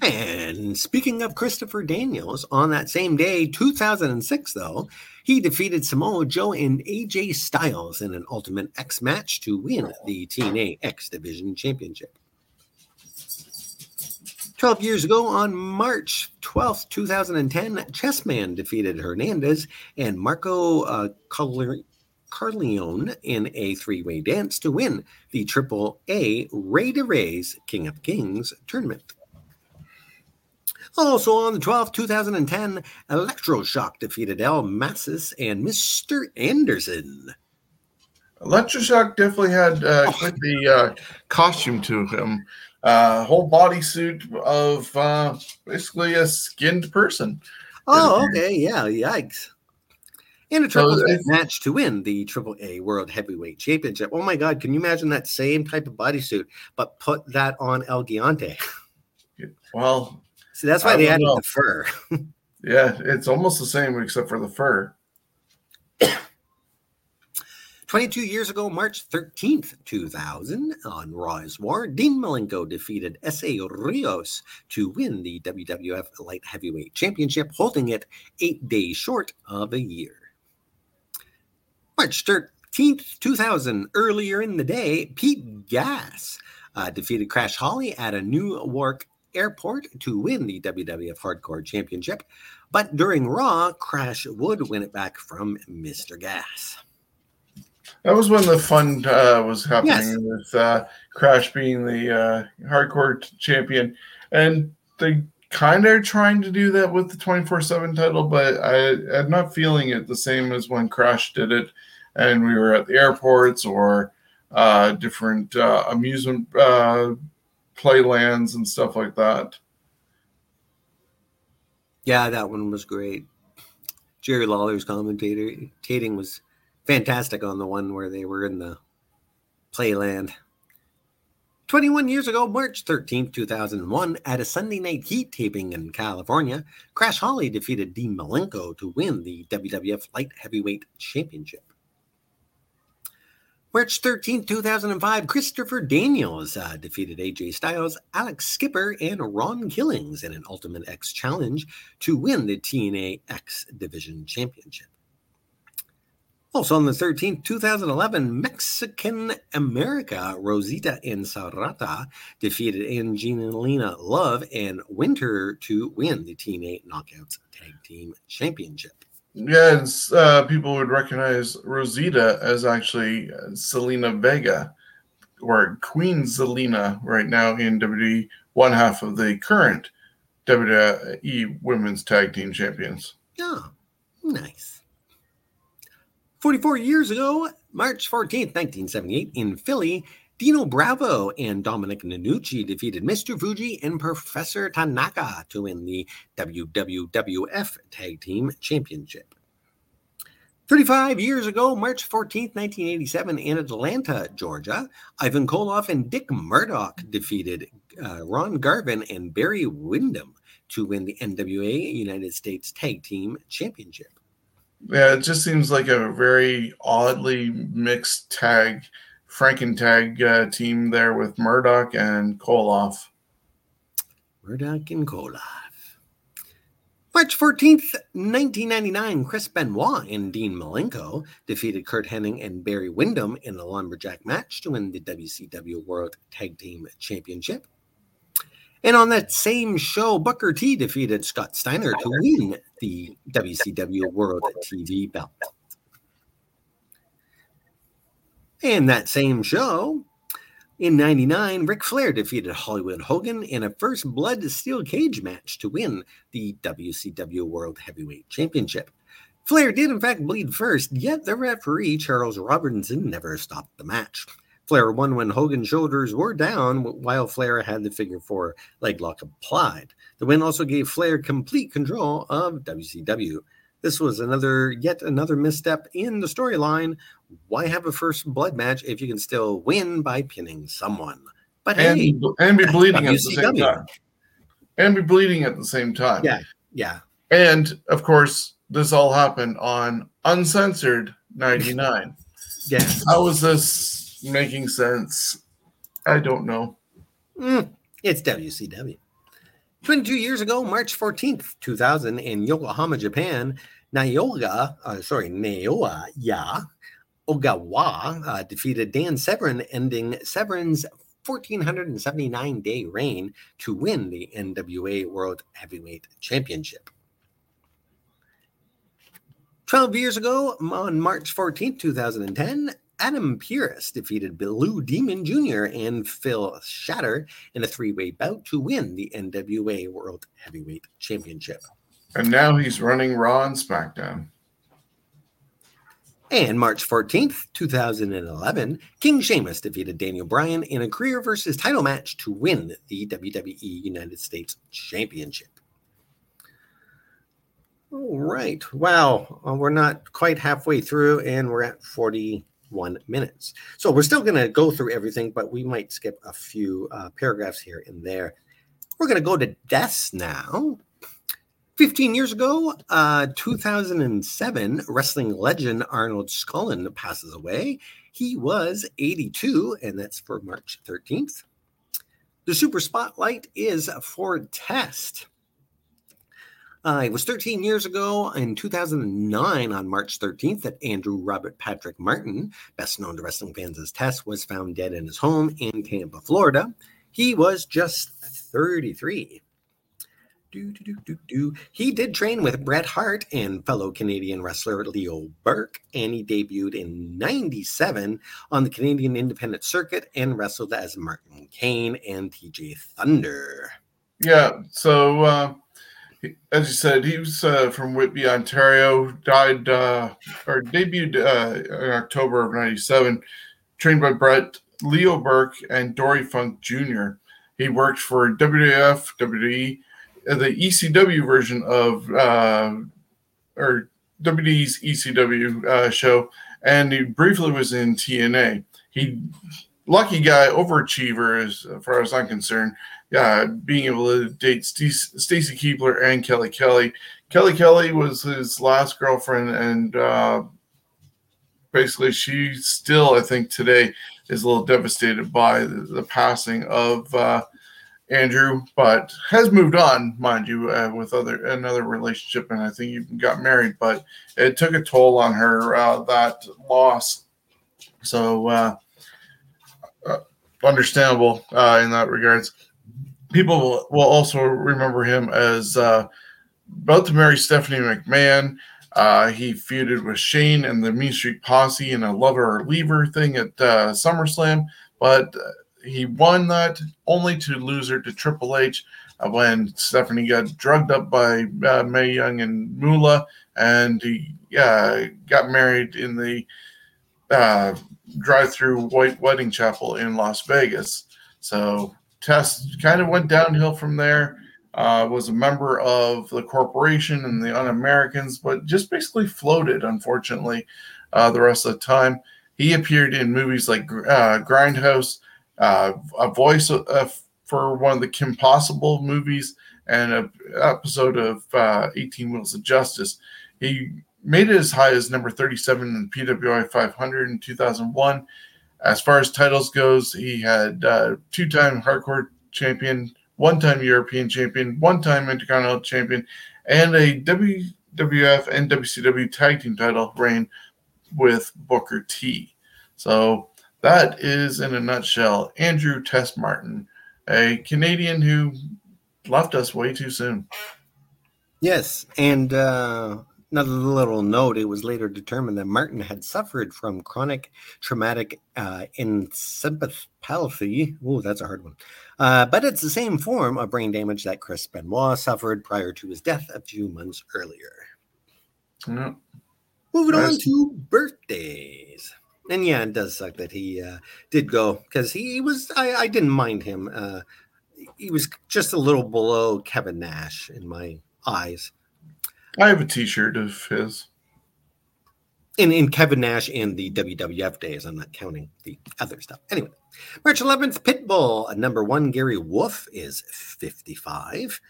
And speaking of Christopher Daniels, on that same day, 2006, though, he defeated Samoa Joe and AJ Styles in an Ultimate X match to win the TNA X Division Championship. 12 years ago, on March 12th, 2010, Chessman defeated Hernandez and Marco uh, Corleone in a three way dance to win the Triple A Rey de Reyes King of Kings tournament. Also on the 12th, 2010, Electroshock defeated El Mesías and Mr. Anderson. Electroshock definitely had uh, quite the uh, costume to him. Uh, whole bodysuit of uh, basically a skinned person. Oh, okay. Yeah. Yikes. In a triple threat uh, match to win the Triple A World Heavyweight Championship. Oh my God! Can you imagine that same type of bodysuit, but put that on El Gigante? Well, See, that's why I they added know. the fur. yeah, it's almost the same except for the fur. 22 years ago, March 13th, 2000, on Raw's War, Dean Malenko defeated Essa Rios to win the WWF Light Heavyweight Championship, holding it eight days short of a year. March 13th, 2000, earlier in the day, Pete Gas uh, defeated Crash Holly at a Newark airport to win the WWF Hardcore Championship. But during Raw, Crash would win it back from Mr. Gas. That was when the fun uh, was happening Yes. with uh, Crash being the uh, hardcore t- champion, and they kind of are trying to do that with the twenty four seven title, but I, I'm not feeling it the same as when Crash did it, and we were at the airports or uh, different uh, amusement uh, playlands and stuff like that. Yeah, that one was great. Jerry Lawler's commentating was fantastic on the one where they were in the playland. 21 years ago, March 13th, 2001, at a Sunday night heat taping in California, Crash Holly defeated Dean Malenko to win the WWF Light Heavyweight Championship. March 13, 2005, Christopher Daniels uh, defeated AJ Styles, Elix Skipper, and Ron Killings in an Ultimate X challenge to win the TNA X Division Championship. Also on the 13th, 2011, Mexican America Rosita and Sarita defeated Angelina Love and Winter to win the TNA Knockouts Tag Team Championship. Yeah, uh, people would recognize Rosita as actually Zelina Vega or Queen Zelina right now in WWE, one half of the current WWE Women's Tag Team Champions. Oh, nice. 44 years ago, March 14th, 1978, in Philly, Dino Bravo and Dominic DeNucci defeated Mr. Fuji and Professor Tanaka to win the WWF Tag Team Championship. 35 years ago, March 14th, 1987, in Atlanta, Georgia, Ivan Koloff and Dick Murdoch defeated uh, Ron Garvin and Barry Windham to win the NWA United States Tag Team Championship. Yeah, it just seems like a very oddly mixed tag, Franken tag uh, team there with Murdoch and Koloff. Murdoch and Koloff. March 14th, 1999, Chris Benoit and Dean Malenko defeated Curt Hennig and Barry Windham in a lumberjack match to win the WCW World Tag Team Championship. And on that same show, Booker T defeated Scott Steiner to win the WCW World TV belt. And that same show, in 99, Ric Flair defeated Hollywood Hogan in a first blood steel cage match to win the WCW World Heavyweight Championship. Flair did, in fact, bleed first, yet the referee, Charles Robinson, never stopped the match. Flair won when Hogan's shoulders were down while Flair had the figure four leg lock applied. The win also gave Flair complete control of WCW. This was another, yet another misstep in the storyline. Why have a first blood match if you can still win by pinning someone? But And, hey, and be bleeding at the same time. And be bleeding at the same time. Yeah. yeah, And of course, this all happened on Uncensored 99. yeah. How is this making sense? I don't know. Mm, it's WCW. 22 years ago, March 14th, 2000, in Yokohama, Japan, Nayoga, uh, sorry, Naoya Ya Ogawa uh, defeated Dan Severn, ending Severn's 1479 day reign to win the NWA World Heavyweight Championship. 12 years ago, on March 14th, 2010, Adam Pearce defeated Blue Demon Jr. and Phil Shatter in a three way bout to win the NWA World Heavyweight Championship. And now he's running Raw and SmackDown. And March 14th, 2011, King Sheamus defeated Daniel Bryan in a career versus title match to win the WWE United States Championship. All right. Wow. Uh, we're not quite halfway through, and we're at 41 minutes. So we're still going to go through everything, but we might skip a few uh, paragraphs here and there. We're going to go to deaths now. 15 years ago, uh, 2007, wrestling legend Arnold Skaaland passes away. He was 82, and that's for March 13th. The super spotlight is for Test. Uh, it was 13 years ago in 2009 on March 13th that Andrew Robert Patrick Martin, best known to wrestling fans as Test, was found dead in his home in Tampa, Florida. He was just 33. Do, do, do, do. He did train with Bret Hart and fellow Canadian wrestler Leo Burke, and he debuted in 97 on the Canadian independent circuit and wrestled as Martin Kane and TJ Thunder. Yeah, so uh, as you said, he was uh, from Whitby, Ontario, died uh, or debuted uh, in October of 97, trained by Bret Leo Burke, and Dory Funk Jr. He worked for WWF, WWE, uh, the ECW version of uh, or WWE's ECW uh, show, and he briefly was in TNA. He lucky guy, overachiever as far as I'm concerned. Yeah, being able to date Stacy Keibler and Kelly Kelly. Kelly Kelly was his last girlfriend, and uh, basically, she still, I think, today is a little devastated by the, the passing of uh, Andrew, but has moved on, mind you, uh, with other another relationship, and I think even got married. But it took a toll on her uh, that loss. So uh, uh understandable uh, in that regards. People will, also remember him as uh, about to marry Stephanie McMahon. he feuded with Shane and the Mean Street Posse in a lover or leaver thing at SummerSlam, but he won that only to lose her to Triple H uh, when Stephanie got drugged up by uh, Mae Young and Moolah, and he uh, got married in the uh, drive-through white wedding chapel in Las Vegas. So Test kind of went downhill from there. Uh, was a member of the corporation and the Un-Americans, but just basically floated, unfortunately, uh, the rest of the time. He appeared in movies like uh, Grindhouse, uh, a voice uh, for one of the Kim Possible movies and an episode of uh, 18 Wheels of Justice. He made it as high as number 37 in the PWI 500 in 2001. As far as titles goes, he had uh, two-time hardcore champion, one-time European champion, one-time Intercontinental champion, and a WWF and WCW tag team title reign with Booker T. So that is, in a nutshell, Andrew Test Martin, a Canadian who left us way too soon. Yes, and uh, another little note: it was later determined that Martin had suffered from chronic traumatic uh, encephalopathy. Oh, that's a hard one. Uh, but it's the same form of brain damage that Chris Benoit suffered prior to his death a few months earlier. Yeah. Moving on to birthdays and yeah, it does suck that he uh, did go because he, he, was. I, I, didn't mind him. Uh, he was just a little below Kevin Nash in my eyes. I have a T-shirt of his. In in Kevin Nash in the WWF days, I'm not counting the other stuff. Anyway, March 11th, Pitbull, number one, Gary Wolf is 55.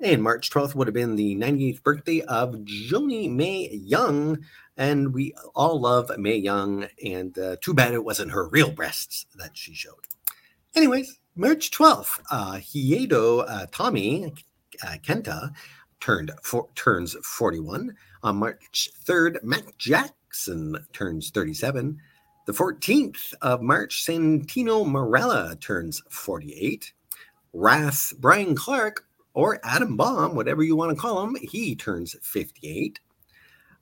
And March 12th would have been the 98th birthday of Joni Mae Young, and we all love Mae Young, and uh, too bad it wasn't her real breasts that she showed. Anyways, March 12th, uh, Hideo uh, Tommy uh, Kenta turned for, turns 41. On March 3rd, Matt Jackson turns 37. The 14th of March, Santino Marella turns 48. Wrath Brian Clark, or Adam Bomb, whatever you want to call him, he turns 58.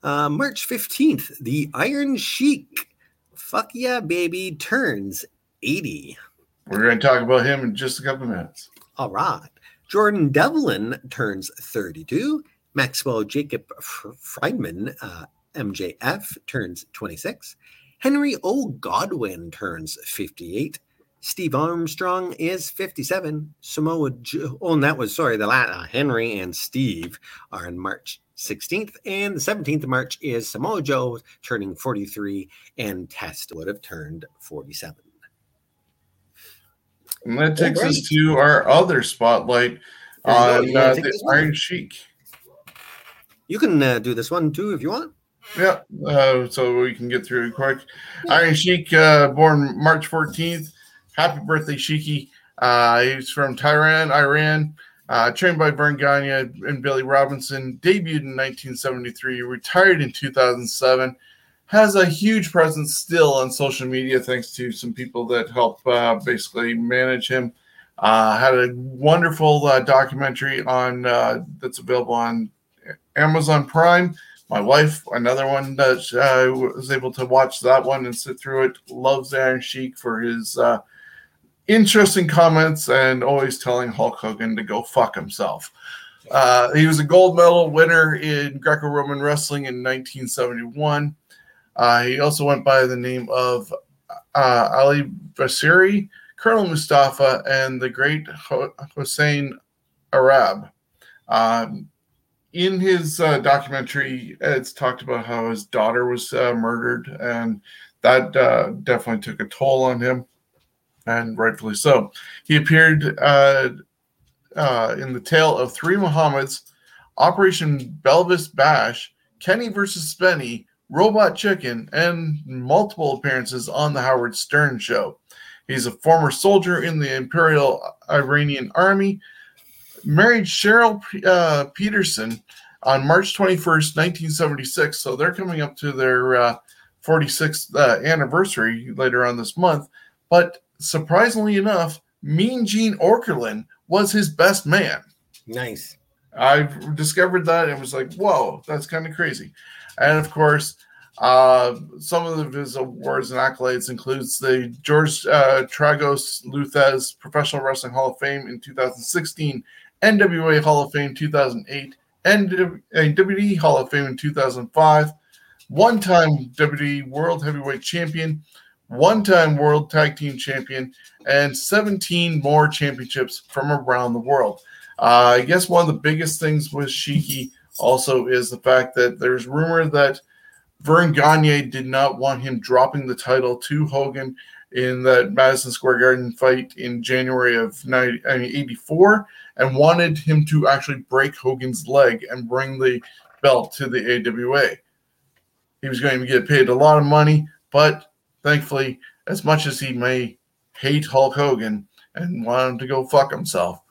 Uh, March 15th, the Iron Sheik, fuck yeah, baby, turns 80. We're going to talk about him in just a couple minutes. All right. Jordan Devlin turns 32. Maxwell Jacob Friedman, uh, MJF turns 26. Henry O. Godwinn turns 58. Steve Armstrong is 57. Samoa Joe, oh, and that was, sorry, the last, uh, Henry and Steve are on March 16th. And the 17th of March is Samoa Joe turning 43, and Test would have turned 47. And that takes right. us to our other spotlight on uh, the Iron Sheik. You can uh, do this one too if you want. Yeah, uh, so we can get through it quick. Yeah. Iron Sheik, uh, born March 14th. Happy birthday, Sheiky. Uh, he's from Tehran, Iran. Uh, trained by Verne Gagne and Billy Robinson. Debuted in 1973. Retired in 2007. Has a huge presence still on social media thanks to some people that help uh, basically manage him. Uh, had a wonderful uh, documentary on uh, that's available on Amazon Prime my wife, another one that uh, was able to watch that one and sit through it, loves Iron Sheik for his uh, interesting comments and always telling Hulk Hogan to go fuck himself. Uh, he was a gold medal winner in Greco Roman wrestling in 1971. Uh, he also went by the name of uh, Ali Vaziri, Colonel Mustafa, and the great Hossein Arab. Um, in his uh, documentary, it's talked about how his daughter was uh, murdered, and that uh, definitely took a toll on him, and rightfully so. He appeared uh, in the tale of three Muhammads, Operation Belvis Bash, Kenny versus Spenny, Robot Chicken, and multiple appearances on the Howard Stern Show. He's a former soldier in the Imperial Iranian Army married Cheryl uh, Peterson on March 21st, 1976. So they're coming up to their uh, 46th uh, anniversary later on this month. But surprisingly enough, Mean Gene Okerlund was his best man. Nice. I've discovered that and was like, whoa, that's kind of crazy. And of course, uh, some of his awards and accolades includes the George uh, Tragos Lou Thesz Professional Wrestling Hall of Fame in 2016 NWA Hall of Fame 2008, and WWE Hall of Fame in 2005, one time WWE World Heavyweight Champion, one time World Tag Team Champion, and 17 more championships from around the world. Uh, I guess one of the biggest things with Sheiky also is the fact that there's rumor that Verne Gagne did not want him dropping the title to Hogan in that Madison Square Garden fight in January of 90, I mean, 84 and wanted him to actually break Hogan's leg and bring the belt to the AWA. He was going to get paid a lot of money, but thankfully, as much as he may hate Hulk Hogan and want him to go fuck himself,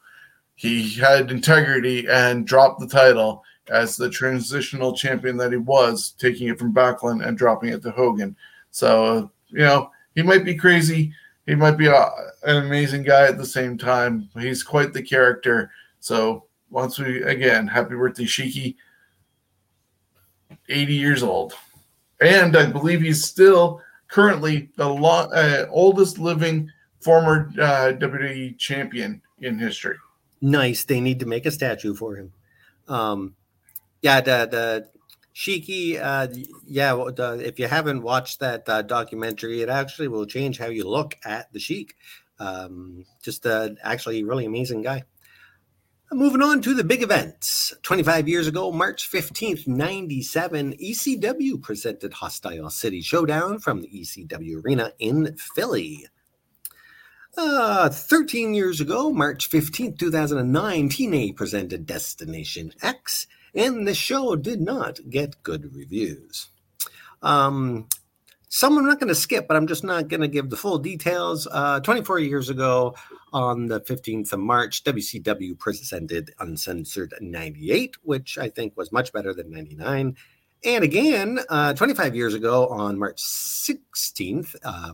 he had integrity and dropped the title as the transitional champion that he was, taking it from Backlund and dropping it to Hogan. So, you know, he might be crazy. He might be a, an amazing guy at the same time. He's quite the character. So once we again, happy birthday, Sheiky. 80 years old, and I believe he's still currently the uh, oldest living former uh, WWE champion in history. Nice. They need to make a statue for him. Um, yeah, the the Sheiky, uh, yeah, the, if you haven't watched that uh, documentary, it actually will change how you look at the Sheik. Um, just uh, actually, really amazing guy. Moving on to the big events. 25 years ago, March 15th, 97, ECW presented Hostile City Showdown from the ECW Arena in Philly. Uh, 13 years ago, March 15th, 2009, TNA presented Destination X and the show did not get good reviews. Um, some I'm not going to skip, but I'm just not going to give the full details. Uh, 24 years ago, on the 15th of March, WCW presented Uncensored 98, which I think was much better than 99. And again, uh, 25 years ago, on March 16th, uh,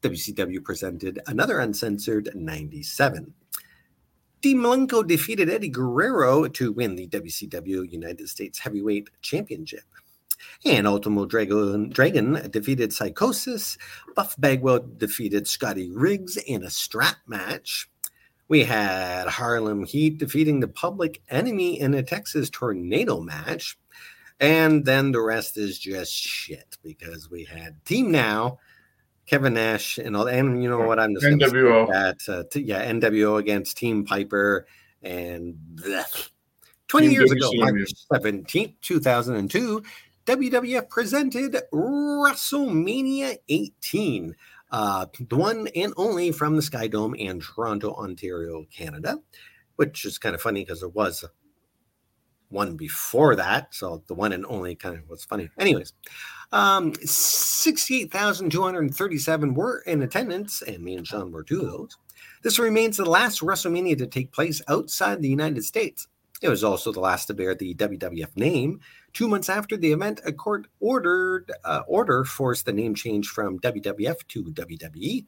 WCW presented another Uncensored 97. Dean Malenko defeated Eddie Guerrero to win the WCW United States Heavyweight Championship. And Ultimo Dragon, Dragon defeated Psychosis. Buff Bagwell defeated Scotty Riggs in a strap match. We had Harlem Heat defeating the Public Enemy in a Texas Tornado match. And then the rest is just shit because we had Team Now, Kevin Nash, and all. And you know what? I'm just NWO. that uh, t- yeah, NWO against Team Piper and blech. 20 Team years ago. March 17th, 2002, WWF presented WrestleMania 18, uh, the one and only from the Sky Dome in Toronto, Ontario, Canada, which is kind of funny because there was one before that. So the one and only kind of was funny. Anyways, um, 68,237 were in attendance, and me and Shawn were two of those. This remains the last WrestleMania to take place outside the United States. It was also the last to bear the WWF name. Two months after the event, a court ordered uh, order forced the name change from WWF to WWE,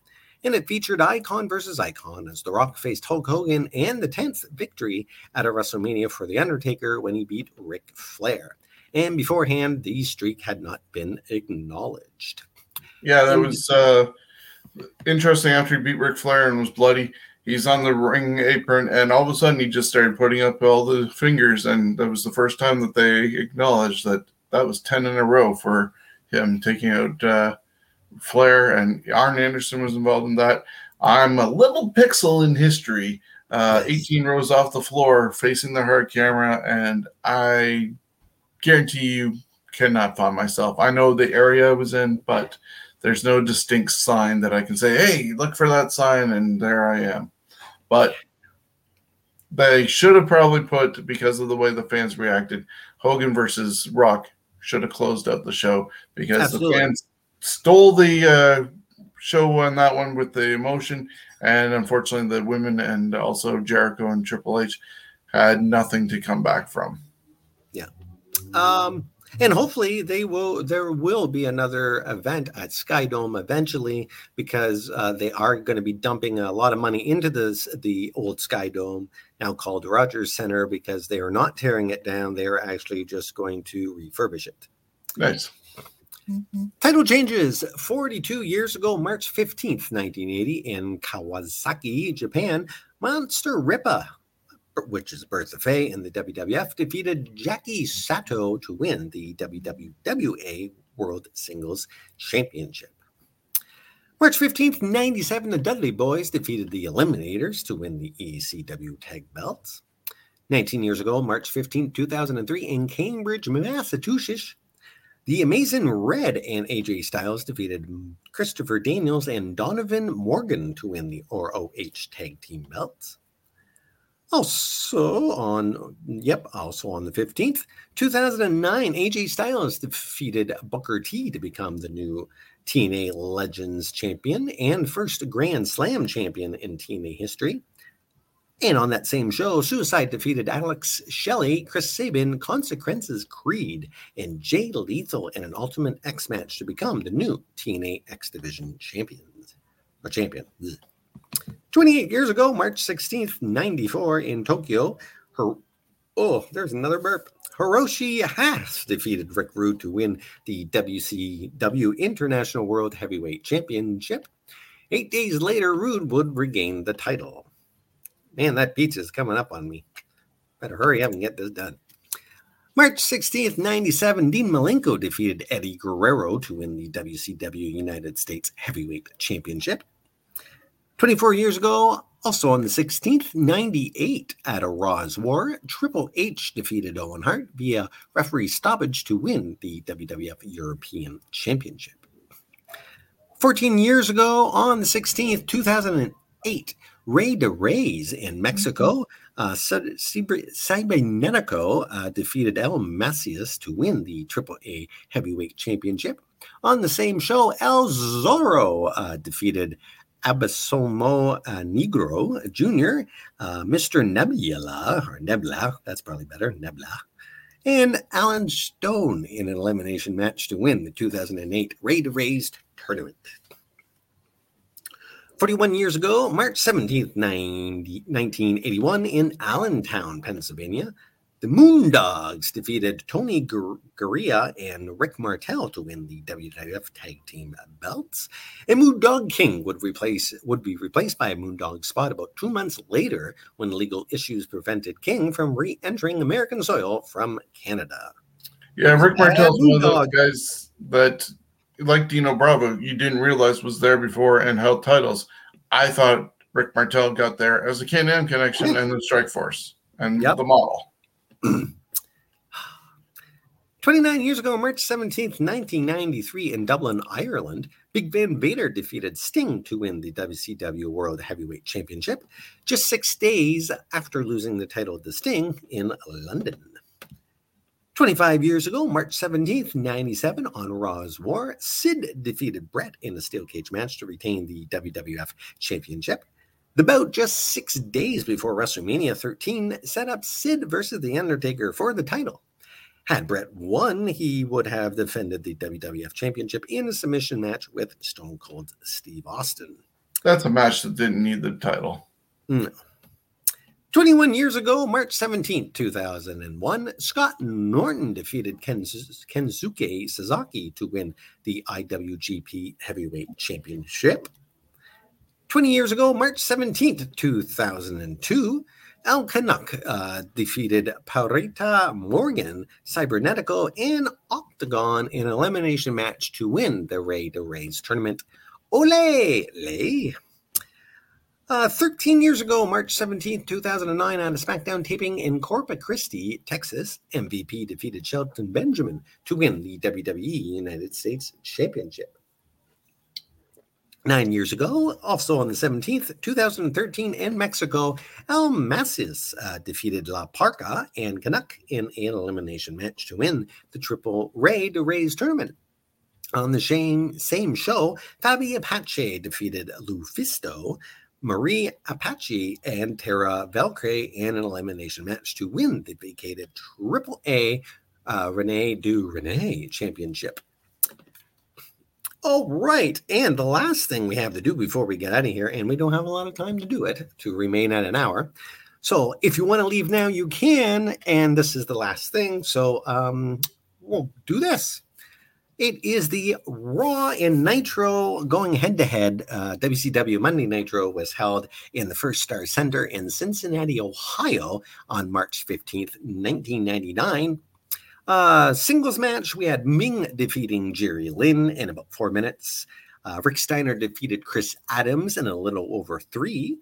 and it featured Icon versus Icon as The Rock faced Hulk Hogan and the 10th victory at a WrestleMania for The Undertaker when he beat Ric Flair. And beforehand, the streak had not been acknowledged. Yeah, that was uh, interesting. After he beat Ric Flair and was bloody, he's on the ring apron, and all of a sudden he just started putting up all the fingers, and that was the first time that they acknowledged that that was ten in a row for him taking out uh, Flair, and Arn Anderson was involved in that. I'm a little pixel in history. Uh, 18 rows off the floor, facing the hard camera, and I guarantee you cannot find myself. I know the area I was in, but there's no distinct sign that I can say, hey, look for that sign, and there I am. But they should have probably put, because of the way the fans reacted, Hogan versus Rock should have closed up the show because Absolutely. the fans stole the uh, show on that one with the emotion. And unfortunately, the women and also Jericho and Triple H had nothing to come back from. Yeah. Um, and hopefully they will. There will be another event at Sky Dome eventually because uh, they are going to be dumping a lot of money into this the old Sky Dome now called Rogers Center because they are not tearing it down. They are actually just going to refurbish it. Nice. Title changes 42 years ago, March 15th, 1980, in Kawasaki, Japan. Monster Ripper, which is Bertha Faye in the WWF, defeated Jackie Sato to win the WWWA World Singles Championship. March 15th, 97, the Dudley Boys defeated the Eliminators to win the ECW Tag Belts. 19 years ago, March 15th, 2003, in Cambridge, Massachusetts, the Amazing Red and AJ Styles defeated Christopher Daniels and Donovan Morgan to win the ROH Tag Team belts. Also on, yep, also on the 15th, 2009, AJ Styles defeated Booker T to become the new TNA Legends champion and first Grand Slam champion in TNA history. And on that same show, Suicide defeated Alex Shelley, Chris Sabin, Consequences Creed, and Jay Lethal in an Ultimate X match to become the new TNA X Division champions or champion. Ugh. 28 years ago, March 16th, 94, in Tokyo, her oh, there's another burp. Hiroshi Hase defeated Rick Rude to win the WCW International World Heavyweight Championship. Eight days later, Rude would regain the title. Man, that pizza is coming up on me. Better hurry up and get this done. March 16th, 97, Dean Malenko defeated Eddie Guerrero to win the WCW United States Heavyweight Championship. 24 years ago, also on the 16th, 98, at a Raw's War, Triple H defeated Owen Hart via referee stoppage to win the WWF European Championship. 14 years ago, on the 16th, 2008, Rey de Reyes in Mexico, uh, Cy- Cyber- Cybernetico uh, defeated El Mesías to win the AAA Heavyweight Championship. On the same show, El Zorro uh, defeated Abismo uh, Negro Jr., uh, Mr. Nebula, or Nebula, that's probably better, Nebula, and Alan Stone in an elimination match to win the 2008 Rey de Reyes tournament. 41 years ago, March 17th, 90, 1981, in Allentown, Pennsylvania, the Moondogs defeated Tony Gur- Garea and Rick Martel to win the WWF Tag Team belts. And Moondog King would replace would be replaced by a Moondog spot about two months later when legal issues prevented King from re-entering American soil from Canada. Yeah, Rick Martel's one of those guys that, like Dino Bravo, you didn't realize was there before and held titles. I thought Rick Martel got there as a Can-Am connection and the Strike Force and yep. the model. 29 years ago, March 17th, 1993, in Dublin, Ireland, Big Van Vader defeated Sting to win the WCW World Heavyweight Championship just six days after losing the title to Sting in London. 25 years ago, March 17th, 97, on Raw's War, Sid defeated Bret in a steel cage match to retain the WWF Championship. The bout just six days before WrestleMania 13 set up Sid versus The Undertaker for the title. Had Bret won, he would have defended the WWF Championship in a submission match with Stone Cold Steve Austin. That's a match that didn't need the title. No. 21 years ago, March 17, 2001, Scott Norton defeated Kensuke Sasaki to win the IWGP Heavyweight Championship. 20 years ago, March 17, 2002, El Canek uh, defeated Parita Morgan, Cybernetico, and Octagon in an elimination match to win the Rey de Reyes tournament. Ole! Lay! Uh, 13 years ago, March 17, 2009, on a SmackDown taping in Corpus Christi, Texas, MVP defeated Shelton Benjamin to win the WWE United States Championship. Nine years ago, also on the 17th, 2013, in Mexico, El Mesías uh, defeated La Parca and Canek in an elimination match to win the Triple Rey de Reyes tournament. On the same, same show, Fabi Apache defeated Lufisto, Mari Apache, and Taya Valkyrie in an elimination match to win the vacated Triple A uh, Reina de Reinas Championship. All right. And the last thing we have to do before we get out of here, and we don't have a lot of time to do it to remain at an hour. So if you want to leave now, you can. And this is the last thing. So um, we'll do this. It is the Raw and Nitro going head to head. WCW Monday Nitro was held in the Firstar Center in Cincinnati, Ohio on March 15th, 1999. Uh, singles match, we had Meng defeating Jerry Lynn in about four minutes. Uh, Rick Steiner defeated Chris Adams in a little over three.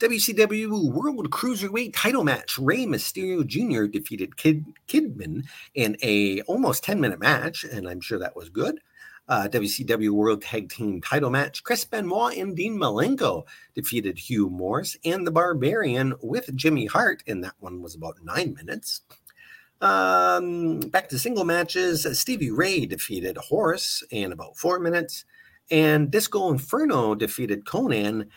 WCW World Cruiserweight title match, Rey Mysterio Jr. defeated Kid Kidman in a almost 10 minute match, and I'm sure that was good. Uh, WCW World Tag Team title match, Chris Benoit and Dean Malenko defeated Hugh Morrus and the Barbarian with Jimmy Hart, and that one was about nine minutes. Um, back to single matches. Stevie Ray defeated Horace in about four minutes, and Disco Inferno defeated Konnan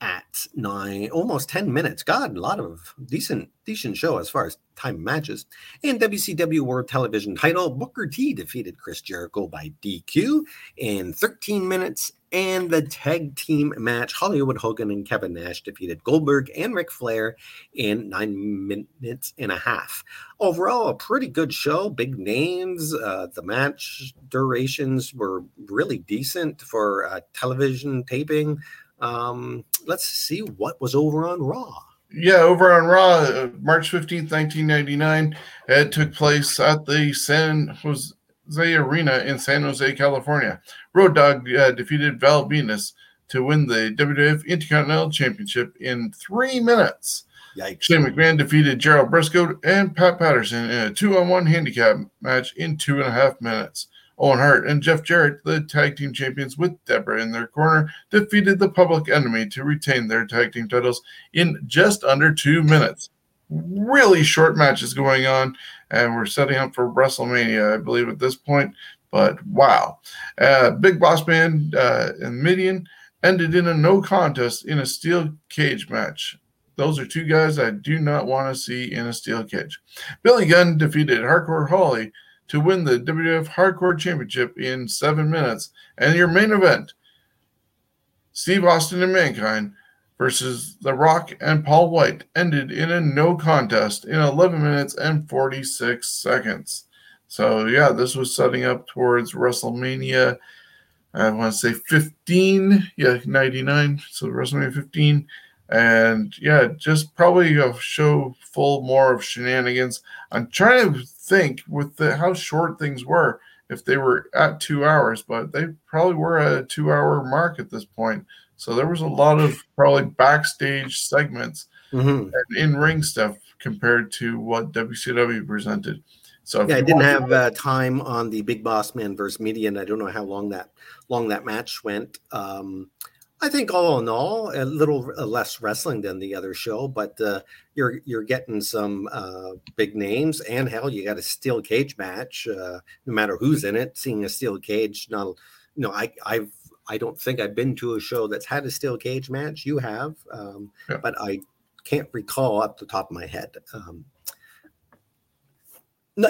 at nine, almost 10 minutes. God, a lot of decent, decent show as far as time matches. And WCW World Television title, Booker T defeated Chris Jericho by DQ in 13 minutes. And the tag team match, Hollywood Hogan and Kevin Nash defeated Goldberg and Ric Flair in nine minutes and a half. Overall, a pretty good show, big names. Uh, the match durations were really decent for uh, television taping. Um, let's see what was over on Raw. Yeah, over on Raw, uh, March 15th, 1999, it took place at the San Jose Arena in San Jose, California. Road Dog uh, defeated Val Venis to win the WWF Intercontinental Championship in three minutes. Yikes. Shane McMahon defeated Gerald Brisco and Pat Patterson in a two on one handicap match in two and a half minutes. Owen Hart and Jeff Jarrett, the tag team champions with Debra in their corner, defeated the public enemy to retain their tag team titles in just under two minutes. Really short matches going on, and we're setting up for WrestleMania, I believe, at this point. But wow. Uh, Big Boss Man uh, and Mideon ended in a no contest in a steel cage match. Those are two guys I do not want to see in a steel cage. Billy Gunn defeated Hardcore Holly to win the WWF Hardcore Championship in seven minutes. And your main event Steve Austin and Mankind versus The Rock and Paul White ended in a no contest in 11 minutes and 46 seconds. So, yeah, this was setting up towards WrestleMania. I want to say 15, yeah, 99. So, WrestleMania 15. And yeah, just probably a show full more of shenanigans. I'm trying to think with the how short things were if they were at two hours, but they probably were at a two hour mark at this point. So there was a lot of probably backstage segments Mhm. and in ring stuff compared to what WCW presented. So Yeah, I didn't have uh, time on the Big Boss Man versus Mideon. I don't know how long that long that match went. Um, I think all in all, a little uh, less wrestling than the other show, but uh, you're you're getting some uh, big names, and hell, you got a steel cage match. Uh, no matter who's in it, seeing a steel cage, not you know, I I've I don't think I've been to a show that's had a steel cage match. You have, um, Yeah. but I can't recall up the top of my head. Um,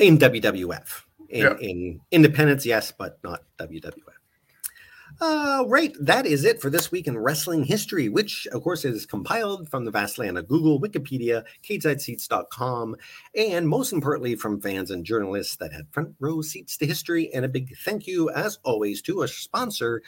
in WWF. In, Yeah. in independence, yes, but not WWF. Uh, right, that is it for this week in wrestling history, which, of course, is compiled from the vast land of Google, Wikipedia, CageSideSeats.com, and most importantly, from fans and journalists that had front row seats to history. And a big thank you, as always, to our sponsor,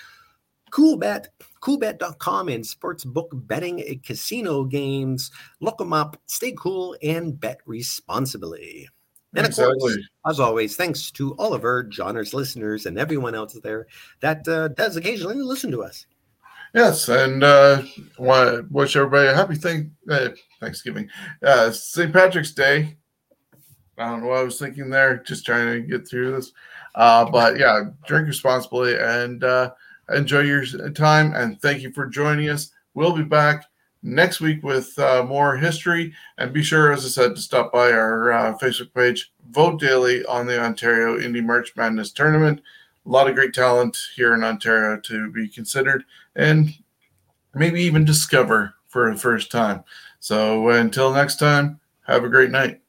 CoolBet, coolbet.com and sportsbook betting casino games. Look them up, stay cool, and bet responsibly. And of course, as always, thanks to all of our Johners listeners and everyone else there that uh, does occasionally listen to us. Yes, and uh, wa- wish everybody a happy thank uh, Thanksgiving, uh, St. Patrick's Day. I don't know what I was thinking there, just trying to get through this. Uh, but yeah, drink responsibly and uh, enjoy your time. And thank you for joining us. We'll be back next week with uh, more history. And be sure, as I said, to stop by our uh, Facebook page. Vote daily on the Ontario Indie March Madness Tournament. A lot of great talent here in Ontario to be considered and maybe even discover for the first time. So until next time, have a great night.